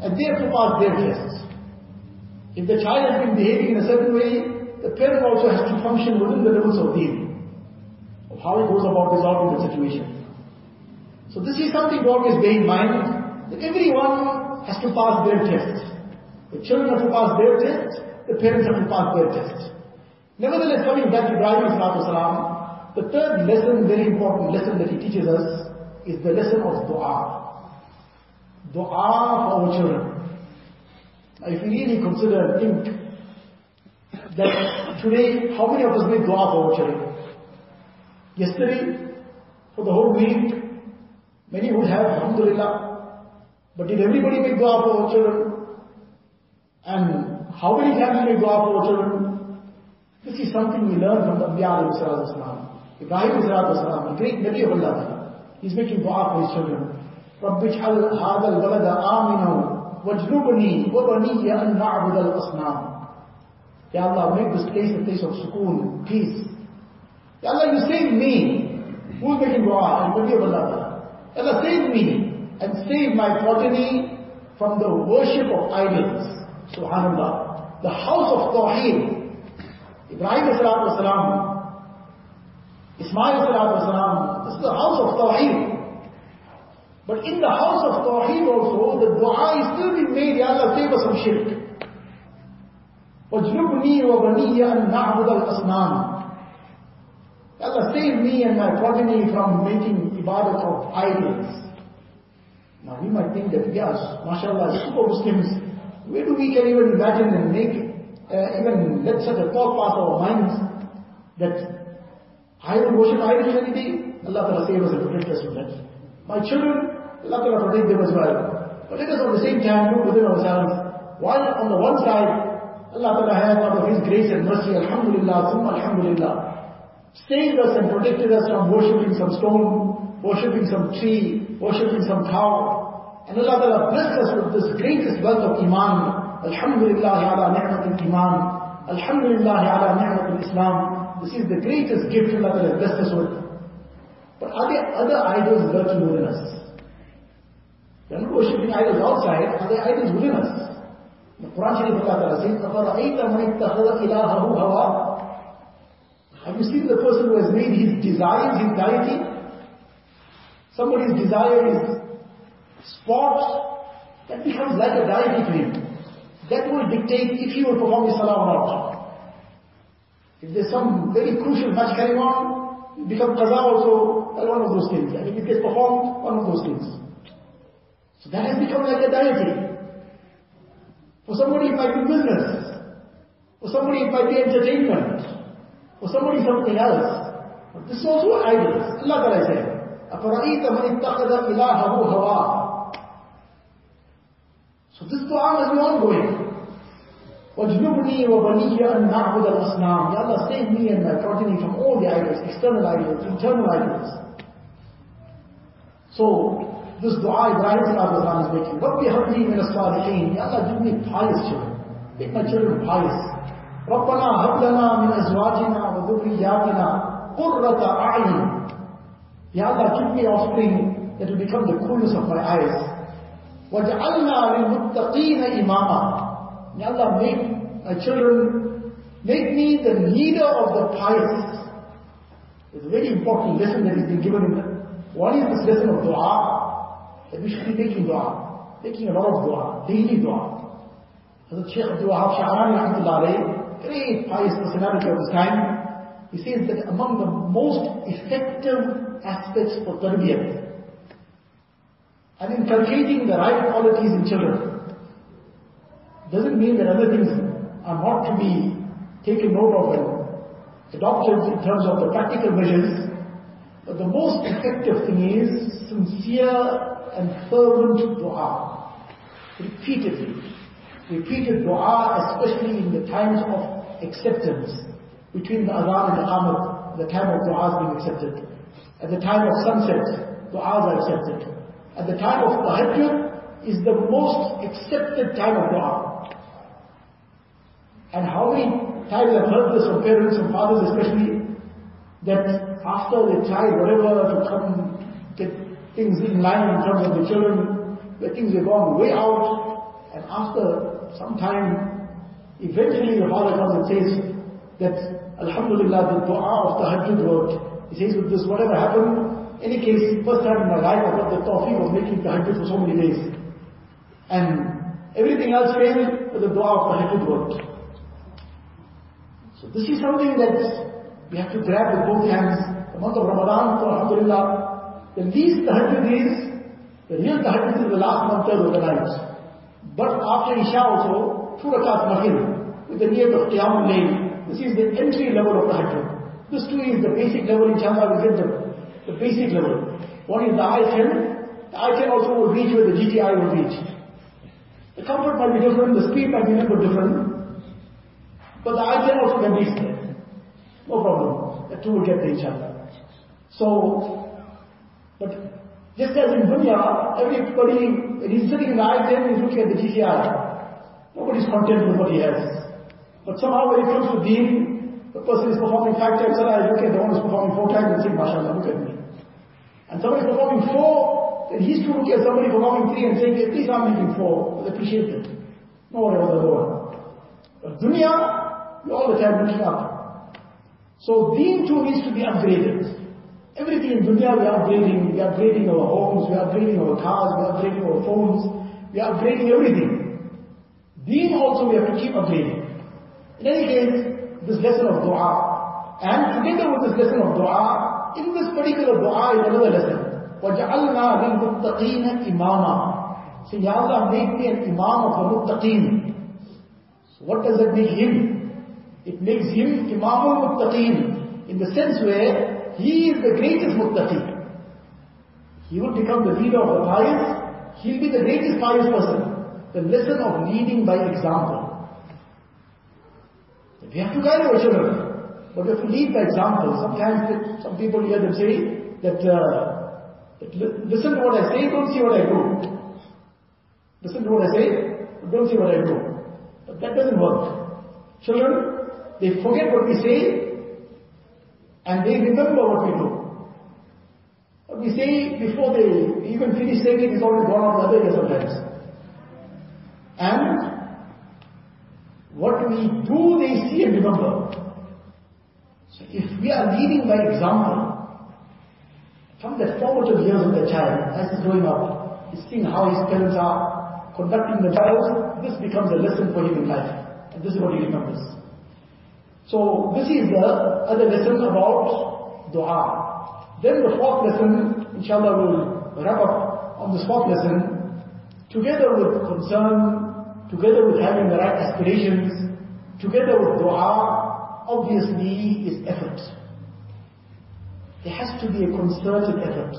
And they have to pass their tests. If the child has been behaving in a certain way, the parent also has to function within the limits of deen. Of how he goes about resolving the situation. So this is something to always bear in mind, that everyone has to pass their tests. The children have to pass their tests, the parents have to pass their tests. Nevertheless, coming back to Ibrahim salam, the third lesson, very important lesson that he teaches us, is the lesson of dua. Dua for our children. Now, if we really consider and think that today, how many of us make dua for our children? Yesterday, for the whole week, many would have, alhamdulillah. But did everybody make dua for our children? And how many times we make dua for our children? This is something we learn from the Anbiya alayhi salatu wasalam. Ibrahim salatu wasalam, a great Nabi of Allah. He's making dua for his children. رب اجعل هذا الولد آمنا واجنبني وبني أن نعبد الأصنام Ya Allah, make this place a place of sukoon, peace. Ya Allah, you save me. Who's making dua? And Nabi of Allah. Ya Allah, save me and save my progeny from the worship of idols. Subhanallah. The house of Tawheed. Ibrahim salatu wasalam, Ismail salatu wasalam, this is the house of Tawheed. But in the house of Tawheed also, the dua is still being made, Ya Allah, save us from shirk. وَاجْنُبْنِي وَبَنِيَّ أَن نَعْبُدَ الْأَصْنَامِ Allah save me and my progeny from making ibadat of idols. Now we might think that, yes, mashallah, super Muslims, where do we can even imagine and make, uh, even let such a thought pass our minds that I will worship idols any day? Allah Ta'ala save us and protect us from that. My children, Allah Ta'ala protect them as well. But let us at the same time look within ourselves. While on the one side, Allah Ta'ala has out of His grace and mercy, Alhamdulillah, Summa Alhamdulillah, saved us and protected us from worshipping some stone, worshipping some tree, worshipping some cow. And Allah Ta'ala blessed us with this greatest wealth of Iman. Alhamdulillah ala ni'mat al-Iman. Alhamdulillah ala ni'mat al-Islam. This is the greatest gift Allah Ta'ala blessed us with. But are there other idols lurking within us? We are not worshipping idols outside, are there idols within us? The Quran Sharif Allah Ta'ala says, أَفَرَأَيْتَ مَنِ اتَّخَذَ إِلَهَهُ هَوَىٰ Have you seen the person who has made his desires his deity? Somebody's desire is sports, that becomes like a deity to him. That will dictate if he will perform his salah or not. If there's some very crucial match carrying on, it becomes qaza also one of those things. And if it gets performed, one of those things. So that has become like a deity. For somebody it might be business. For somebody it might be entertainment. For somebody something else. But this is also idols. Allah Ta'ala said, أَفَرَأَيْتَ مَنِ اتَّخَذَ إِلَهَهُ هَوَىٰ So this dua must be ongoing. وَاجْنُبْنِي وَبَنِيَّ أَن نَعْبُدَ الْأَصْنَامِ Ya Allah, save me and my progeny from all the idols, external idols, internal idols. So, this dua Ibrahim is making. رَبِّ هَبْ لِي مِنَ الصَّالِحِينَ Ya Allah, give me pious children. Make my children pious. رَبَّنَا هَبْ لَنَا مِنْ أَزْوَاجِنَا وَذُرِّيَّاتِنَا قُرَّةَ أَعْيُنٍ Ya Allah, give me offspring that will become the coolness of my eyes. وَجْعَلْنَا لِلْمُتَّقِينَ إِمَامًا Ya Allah, make my children, make me the leader of the pious. It's a very important lesson that has been given in the, one is this lesson of dua, that we should be making dua, making a lot of dua, daily dua. Hazrat Shaykh Abdul Wahab Sha'arani Rahmatullah great pious personality of his time, he says that among the most effective aspects for tarbiyat, and inculcating the right qualities in children. Doesn't mean that other things are not to be taken note of and adopted in terms of the practical measures, but the most effective thing is sincere and fervent dua. Repeatedly. Repeated dua, especially in the times of acceptance, between the adhan and the qamat, the time of dua is being accepted. At the time of sunset, du'as are accepted. At the time of tahajjud is the most accepted time of dua. And how many times I've heard this from parents and fathers especially, that after they try whatever to come get things in line in terms of the children, where things have gone way out, and after some time, eventually the father comes and says that Alhamdulillah, the dua of tahajjud worked. He says with this, whatever happened, any case, first time in my life I got the tawfiq of making tahajjud for so many days. And everything else failed, but the dua of tahajjud worked. So this is something that we have to grab with both hands. The month of Ramadan, Alhamdulillah, the least tahajjud is, the real tahajjud is the last month of the night. But after Isha also, two rakat mahir, with the niyat of Qiyam Layl. This is the entry level of tahajjud. This too is the basic level, inshallah, we get the, the basic level. What is the I-10, the I-10 also will reach where the GTI will reach. The comfort might be different, the speed might be a little different, but the I-10 also can reach there. No problem. The two will get to each other. So, but just as in dunya, everybody, he's sitting in the I-10, he's looking at the GTI. Nobody's content with what he has. But somehow when it comes to deen, the person is performing five times salah, I look at the one who's performing four times and say, mashallah, look at me. And somebody performing four, then he's to look at somebody performing three and saying, at least I'm making four, but appreciate it. No one else lower. But dunya, you're all the time looking up. So deen too needs to be upgraded. Everything in dunya we are upgrading, we are upgrading our homes, we are upgrading our cars, we are upgrading our phones, we are upgrading everything. Deen also we have to keep upgrading. In any case, this lesson of dua, and together with this lesson of dua, in this particular dua is another lesson. وَجَعَلْنَا لِلْمُتَّقِينَ إِمَامًا Say, Ya Allah, make me an imam of the muttaqeen. So what does that make him? It makes him imamul muttaqeen, in the sense where he is the greatest muttaqeen. He will become the leader of the pious, he'll be the greatest pious person. The lesson of leading by example. We have to guide our children, but we have to lead by example. Sometimes some people hear them say that, uh, that listen to what I say, don't see what I do. Listen to what I say, don't see what I do. But that doesn't work. Children, they forget what we say, and they remember what we do. What we say before they even finish saying it is already gone on the other day sometimes. And what we do, they see and remember. So if we are leading by example, from the formative years of the child, as he's growing up, he's seeing how his parents are conducting themselves, this becomes a lesson for him in life. And this is what he remembers. So this is the other lesson about dua. Then the fourth lesson, inshallah we'll wrap up on this fourth lesson, together with concern together with having the right aspirations, together with dua, obviously is effort. There has to be a concerted effort.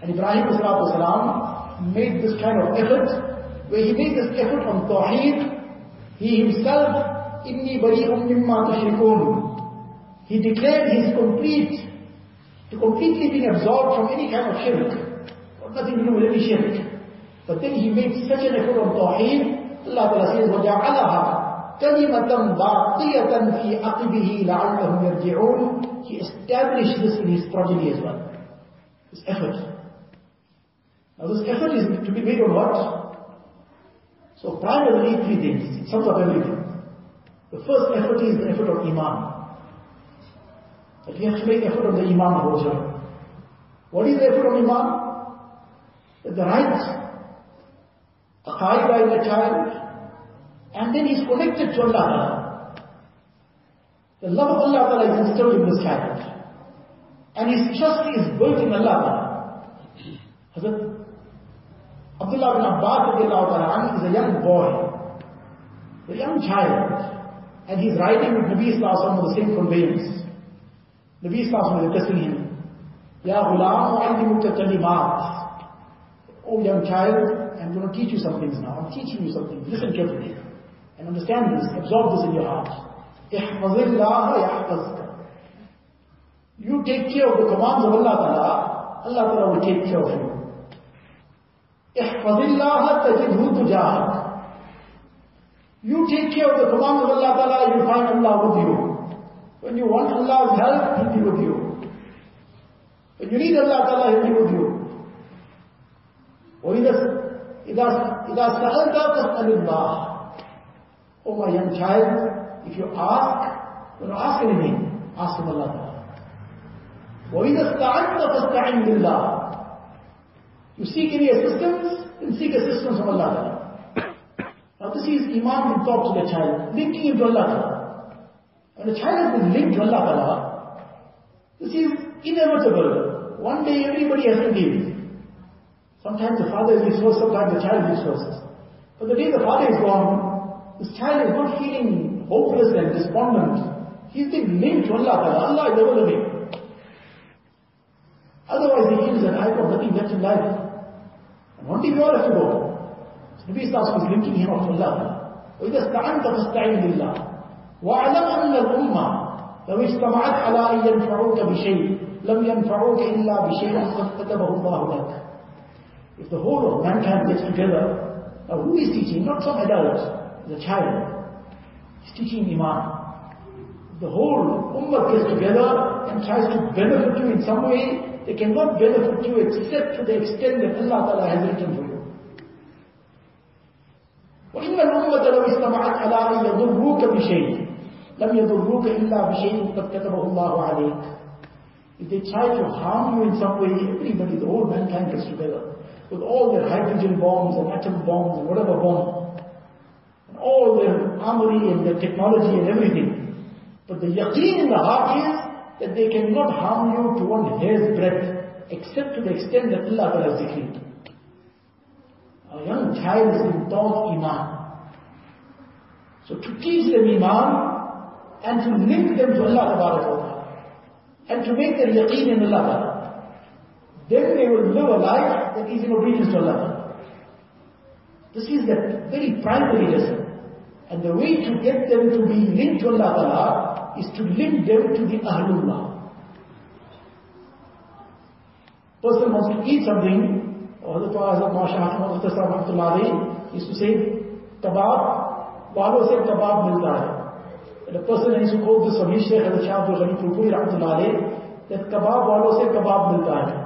And Ibrahim salam made this kind of effort, where he made this effort on Tawheed. He himself, inni bari'um mimma tushrikun. He declared his complete, to completely being absorbed from any kind of shirk. Nothing to do with any shirk. But then he made such an effort on Tawheed, Allah Ta'ala says, وَجَعَلَهَا كَلِمَةً بَاقِيَةً فِي عَقِبِهِ لَعَلَّهُمْ يَرْجِعُونَ He established this in his progeny as well. This effort. Now this effort is to be made on what? So primarily three things. It sums up everything. The first effort is the effort of Iman. That we have to make effort on the Iman of our children. What is the effort of Iman? The right aqaida in the child, and then he's connected to Allah The love of Allah is instilled in this child. And his trust is built in Allah Hazrat, Abdullah bin Abbas is a young boy, a young child, and he's riding with Nabi Sallallahu on the same conveyance. Nabi Sallallahu is addressing him. Ya ghulam u'allimuka kalimat. Oh young child, I'm going to teach you some things now. I'm teaching you something. Listen carefully. And understand this, absorb this in your heart. احفظ الله يحفظك. You take care of the commands of Allah Ta'ala, Allah Ta'ala will take care of you. احفظ الله تجده تجاهك. You take care of the commands of Allah Ta'ala, you find Allah with you. When you want Allah's help, He'll be with you. When you need Allah Ta'ala, He'll be with you. وإذا إذا إذا سألت فاسأل الله. Oh my young child, if you ask, don't ask anything, ask from Allah Ta'ala. وإذا استعنت فاستعن بالله. You seek any assistance, then seek assistance from Allah Ta'ala. Now this is Iman being taught to the child, linking him to Allah Ta'ala. When a child has been linked to Allah Ta'ala, this is inevitable. One day everybody has to leave. Sometimes the father is first, sometimes the child is first. But the day the father is gone, this child is not feeling hopeless and despondent. He's been linked to Allah Ta'ala. Allah is ever living. Otherwise he feels that I've got nothing left in life. And one day we all have to go. النبي صلى الله عليه وسلم linking him up to Allah. وإذا استعنت فاستعن بالله. واعلم أن الأمة لو اجتمعت على أن ينفعوك بشيء لم ينفعوك إلا بشيء قد كتبه الله لك. if the whole of mankind gets together, now who is teaching? Not some adult, the child. He's teaching Iman. The whole ummah gets together and tries to benefit you in some way. They cannot benefit you except to the extent that Allah Ta'ala has written for you. وإن الأمة لو استمعت على أن يضروك بشيء لم يضروك إلا بشيء قد كتبه الله عليك. If they try to harm you in some way, everybody, the whole mankind gets together with all their hydrogen bombs and atom bombs and whatever bomb, and all their armory and their technology and everything. But the yaqeen in the heart is that they cannot harm you to one hair's breadth, except to the extent that Allah has decreed. A young child is being taught Iman. So to teach them Iman and to link them to Allah Ta'ala and to make their yaqeen in Allah Ta'ala, then they will live a life that is in obedience to Allah This is the very primary lesson. And the way to get them to be linked to Allah is to link them to the Ahlullah. Person wants to eat something, Masha Mukhtasar Rahmatullah used to say, kebab, wallow se kebab milta hai. And a person used to quote this from his Shaykh Hazrat Shah Abdul that kebab wallow se kebab milta hai.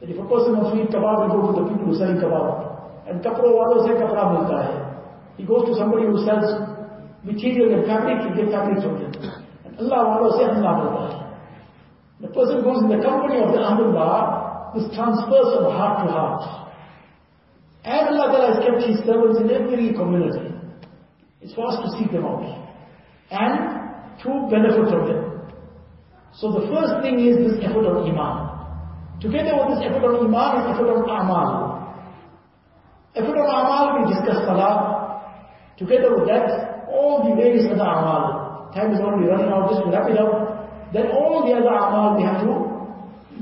If a person wants to eat kebab, he goes to the people who sell kebab. And kapro wallow se kapra milta hai. He goes to somebody who sells material and fabric, he gets fabric from him. And Allah wallow se Allah milta hai. The person goes in the company of the Ahlullah, this transfers from heart to heart. And Allah has kept His servants in every community. It's for us to seek them out. And to benefit from them. So the first thing is this effort of Iman. Together with this effort on Iman is effort on Amal. Effort on Amal, we discuss Salah. Together with that, all the various other Amal. Time is already running out, just to wrap it up. Then all the other Amal we have to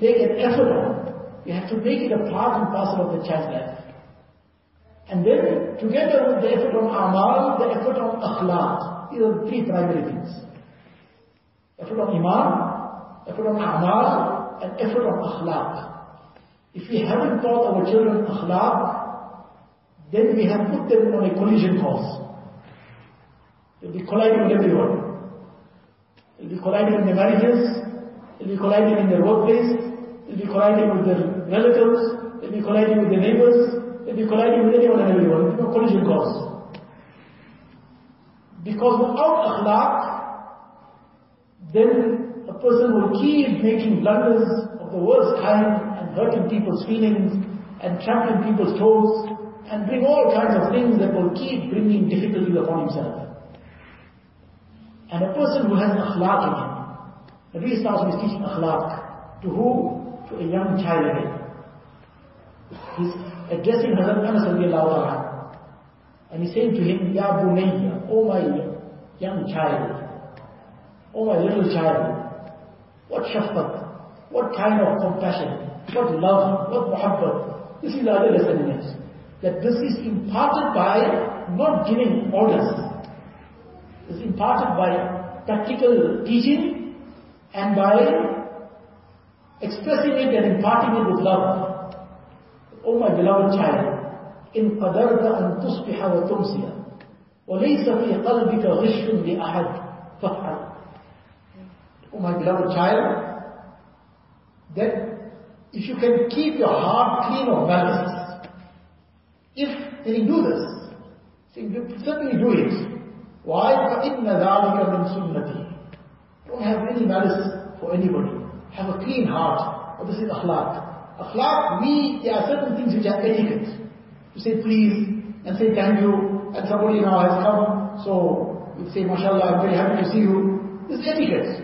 make an effort on. You have to make it a part and parcel of the child's life. And then, together with the effort on amal, the effort on akhlaq. These are three primary things. Effort on iman, effort on amal, and effort on akhlaq. If we haven't taught our children akhlaq, then we have put them on a collision course. They'll be colliding with everyone. They'll be colliding in their marriages, they'll be colliding in their workplace, they'll be colliding with their relatives, they'll be colliding with their neighbors, they'll be colliding with anyone and everyone. It's a collision course. Because without akhlaq, then a person will keep making blunders of the worst kind and hurting people's feelings and trampling people's toes and bring all kinds of things that will keep bringing difficulties upon himself. And a person who has akhlaq in him, Nabi Sallallahu is teaching akhlaq. To who? To a young child again. He's addressing Hazrat Anas radiallahu. And he's saying to him, Ya Bunayya, oh my young child, oh my little child, what shafqat, what kind of compassion, what love, what muhabbat. This is the other lesson in it. That this is imparted by not giving orders. It's imparted by practical teaching and by expressing it and imparting it with love. Oh my beloved child, إن قدرت أن تصبح وتمسي وليس في قلبك غش لأحد فافعل. Oh my beloved child, that if you can keep your heart clean of malice, if, then you do this. So you certainly do it. Why? فَإِنَّ ذَلِكَ مِنْ سُنَّتِي Don't have any malice for anybody. Have a clean heart. Or this is akhlaq. Akhlaq, we, there are certain things which are etiquette. To say please, and say thank you, and somebody now has come, so you say, mashallah, I'm very happy to see you. This is etiquette.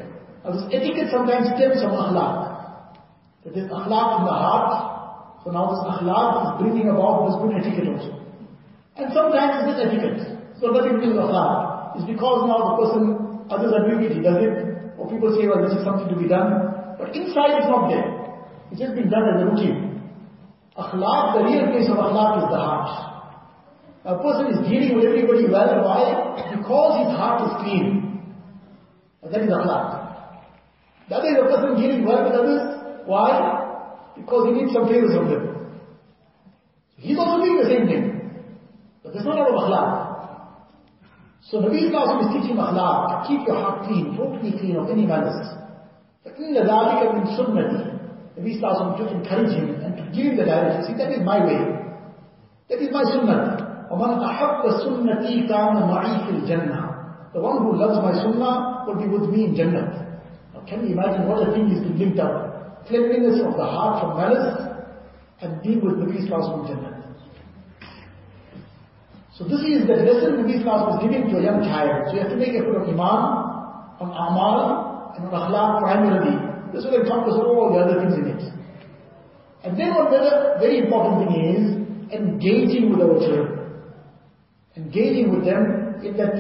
Now this etiquette sometimes stems from akhlaq. That is akhlaq in the heart. So now this akhlaq is bringing about this good etiquette also. And sometimes it is etiquette. So to do with akhlaq. It's because now the person, others are doing it, he does it. Or people say, well, this is something to be done. But inside it's not there. It's just been done as a routine. Akhlaq, the real place of akhlaq is the heart. A person is dealing with everybody well. Why? Because his heart is clean. That is akhlaq. The other is a person dealing well with others. Why? Because he needs some favors from them. He's also doing the same thing. But that's not out of akhlaq. So Nabi Islam is teaching akhlaq. Keep your heart clean, totally clean of any malice. فَإِنَّ ذَلِكَ مِنْ سُنَّتِي Nabi Sallallahu to encourage him and to give him the direction. See, that is my way. That is my sunnah. وَمَنْ أَحَبَّ سُنَّتِي كَانَ مَعِي فِي الْجَنَّةِ The one who loves my sunnah will be with me in Jannah. Can you imagine what a thing is being linked up? Cleanliness of the heart from malice and being with Nabi in Jannah. So this is the lesson Nabi Sallallahu was giving to a young child. So you have to make effort of iman, on amal, and on akhlaq primarily. This will encompass all the other things in it. And then one very important thing is engaging with our children. Engaging with them in that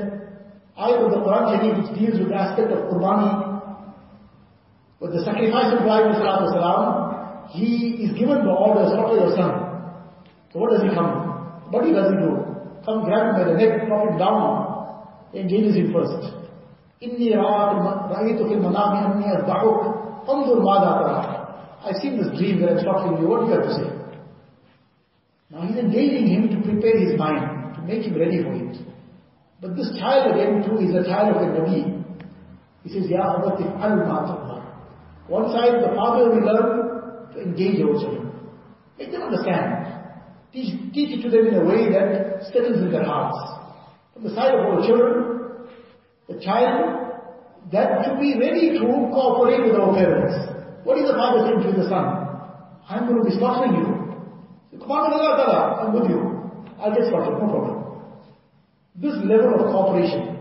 ayat of the Quran Sharif which deals with the aspect of Qurbani. With the sacrifice of Ibrahim salam, he is given the order, slaughter your son. So what does he come? What does he do? Come grab him by the neck, drop him down, engages him first. إني رأيت في المنام أني أذبحك انظر ماذا ترى I've seen this dream that I'm talking to you. What do you have to say? Now he's engaging him to prepare his mind, to make him ready for it. But this child again too is a child of a Nabi. He says, Ya Abati al ma One side the father will learn to engage children. Make them understand. Teach, teach it to them in a way that settles in their hearts. From the side of our children, the child that to be ready to cooperate with our parents. What is the father saying to the son? I'm going to be slaughtering you. Command of Allah Ta'ala, I'm with you. I'll get slaughtered, no problem. This level of cooperation.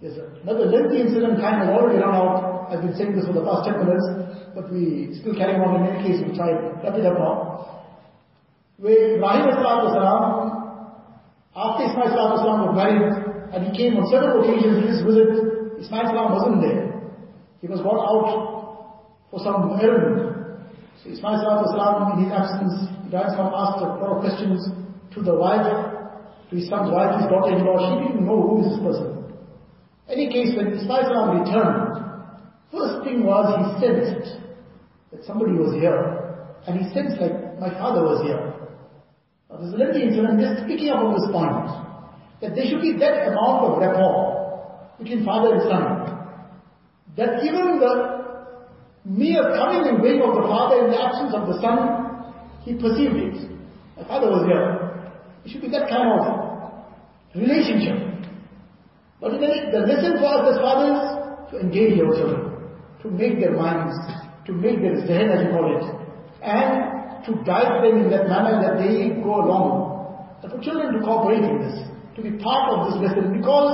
There's another lengthy incident, time has already run out. I've been saying this for the past 10 minutes, but we still carry on in any case, we'll try to wrap it up now. Where Ibrahim after Ismail was married, and he came on several occasions in his visit. Ismail Salam wasn't there. He was gone out for some errand. So Ismail Salam in his absence, Ibrahim Salam asked a lot of questions to the wife, to his son's wife, his daughter-in-law. She didn't know who is this person. Any case, when Ismail Salam returned, first thing was he sensed that somebody was here. And he sensed like my father was here. Now there's a lengthy incident just picking up on this point that there should be that amount of rapport between father and son. That even the mere coming and going of the father in the absence of the son, he perceived it. My father was here. It should be that kind of relationship. But the lesson for us as fathers, to engage our children, to make their minds, to make their zehen as you call it, and to guide them in that manner that they go along. And for children to cooperate in this to be part of this lesson because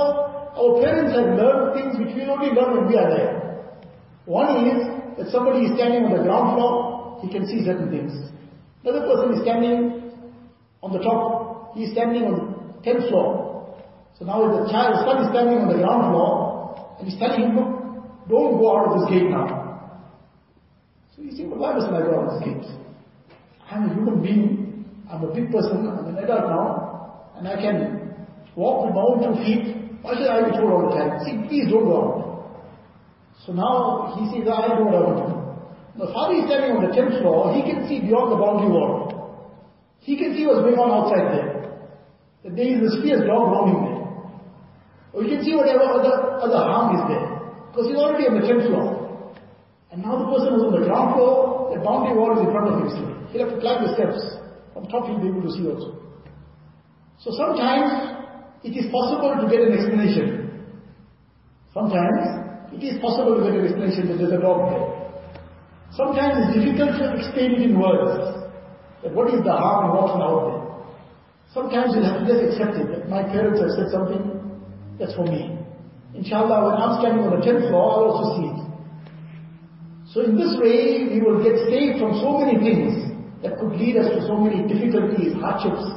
our parents have learned things which we only learn when we are there. One is that somebody is standing on the ground floor, he can see certain things. Another person is standing on the top. He is standing on the 10th floor. So now if the child, son is standing on the ground floor and he's telling him, look, don't go out of this gate now. So you say, well, why must I go out of this gate? I'm a human being. I'm a big person. I'm an adult now. And I can walk with my own two feet. Why should I be told all the time? See, please don't go out. So now he says, I know what I want to do. The father is standing on the 10th floor, he can see beyond the boundary wall. He can see what's going on outside there. That there is this fierce dog roaming there. Or you can see whatever other, other harm is there. Because he's already on the 10th floor. And now the person who's on the ground floor, the boundary wall is in front of him still. He'll have to climb the steps. From top he'll be able to see also. So sometimes it is possible to get an explanation. Sometimes it is possible to get an explanation that there's a dog there. Sometimes it's difficult to explain it in words. That what is the harm in walking out there? Sometimes you have to just accept it, that my parents have said something, that's for me. Inshallah, when I'm standing on the 10th floor, I'll also see it. So in this way, we will get saved from so many things that could lead us to so many difficulties, hardships.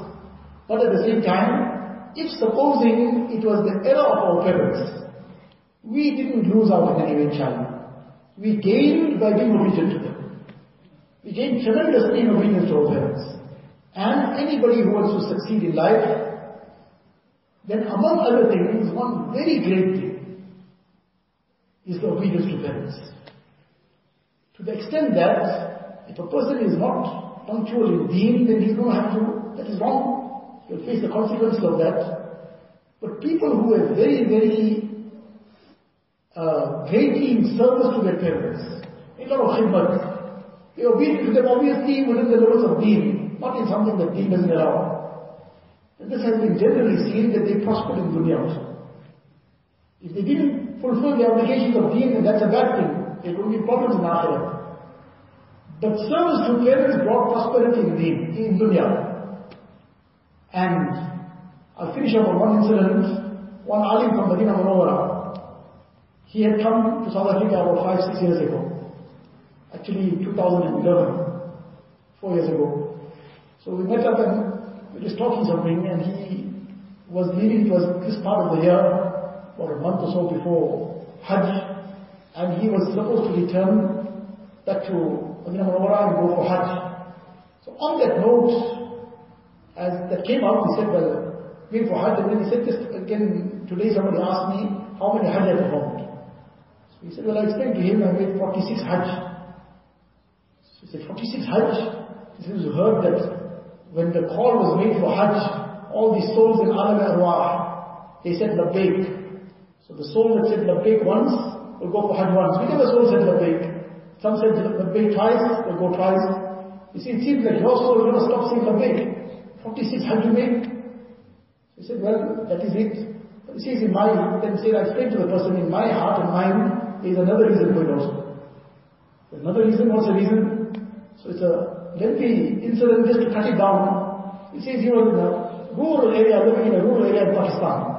But at the same time, if supposing it was the error of our parents, we didn't lose out in any way, inshallah. We gained by being obedient to them. We gained tremendously in obedience to our parents. And anybody who wants to succeed in life, then among other things, one very great thing is the obedience to parents. To the extent that if a person is not punctual in deen, then he's going to have to, that is wrong. He'll face the consequences of that. But people who are very, very uh, greatly in service to their parents. A lot of khidmat. They obedient to them obviously within the limits of deen, not in something that deen doesn't allow. And this has been generally seen that they prospered in dunya also. If they didn't fulfill the obligations of deen, then that's a bad thing. There will be problems in akhirah. But service to parents brought prosperity in deen, in dunya. And I'll finish up on one incident. One alim from Medina Munawwara, he had come to South Africa about five, six years ago. Actually in 2011, four years ago. So we met up and we were just talking something and he was leaving, it was this part of the year, about a month or so before Hajj, and he was supposed to return back to Medina Munawwara and go for Hajj. So on that note, as that came out, he said, well, going for Hajj, and then he said, just again, today somebody asked me, how many Hajj I performed? So he said, well, I explained to him I made 46 Hajj. So he said, 46 Hajj? He said, you heard that when the call was made for Hajj, all the souls in Alam Arwah, they said Labbaik. So the soul that said Labbaik once will go for Hajj once. Whichever soul said Labbaik. Some said Labbaik twice, will go twice. You see, it seems like your soul will never stop saying Labbaik. 46 Hajj you made? He said, well, that is it. But he says in my, then said, I explained to the person, in my heart and mind, is another reason for it also. Another reason, what's the reason? So it's a lengthy incident just to cut it down. He says he was in a rural area, living in a rural area in Pakistan.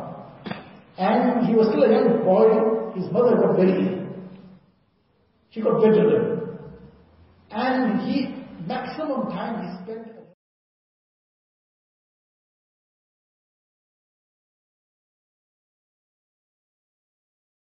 And he was still a young boy, his mother got very ill. She got bedridden. And he, maximum time he spent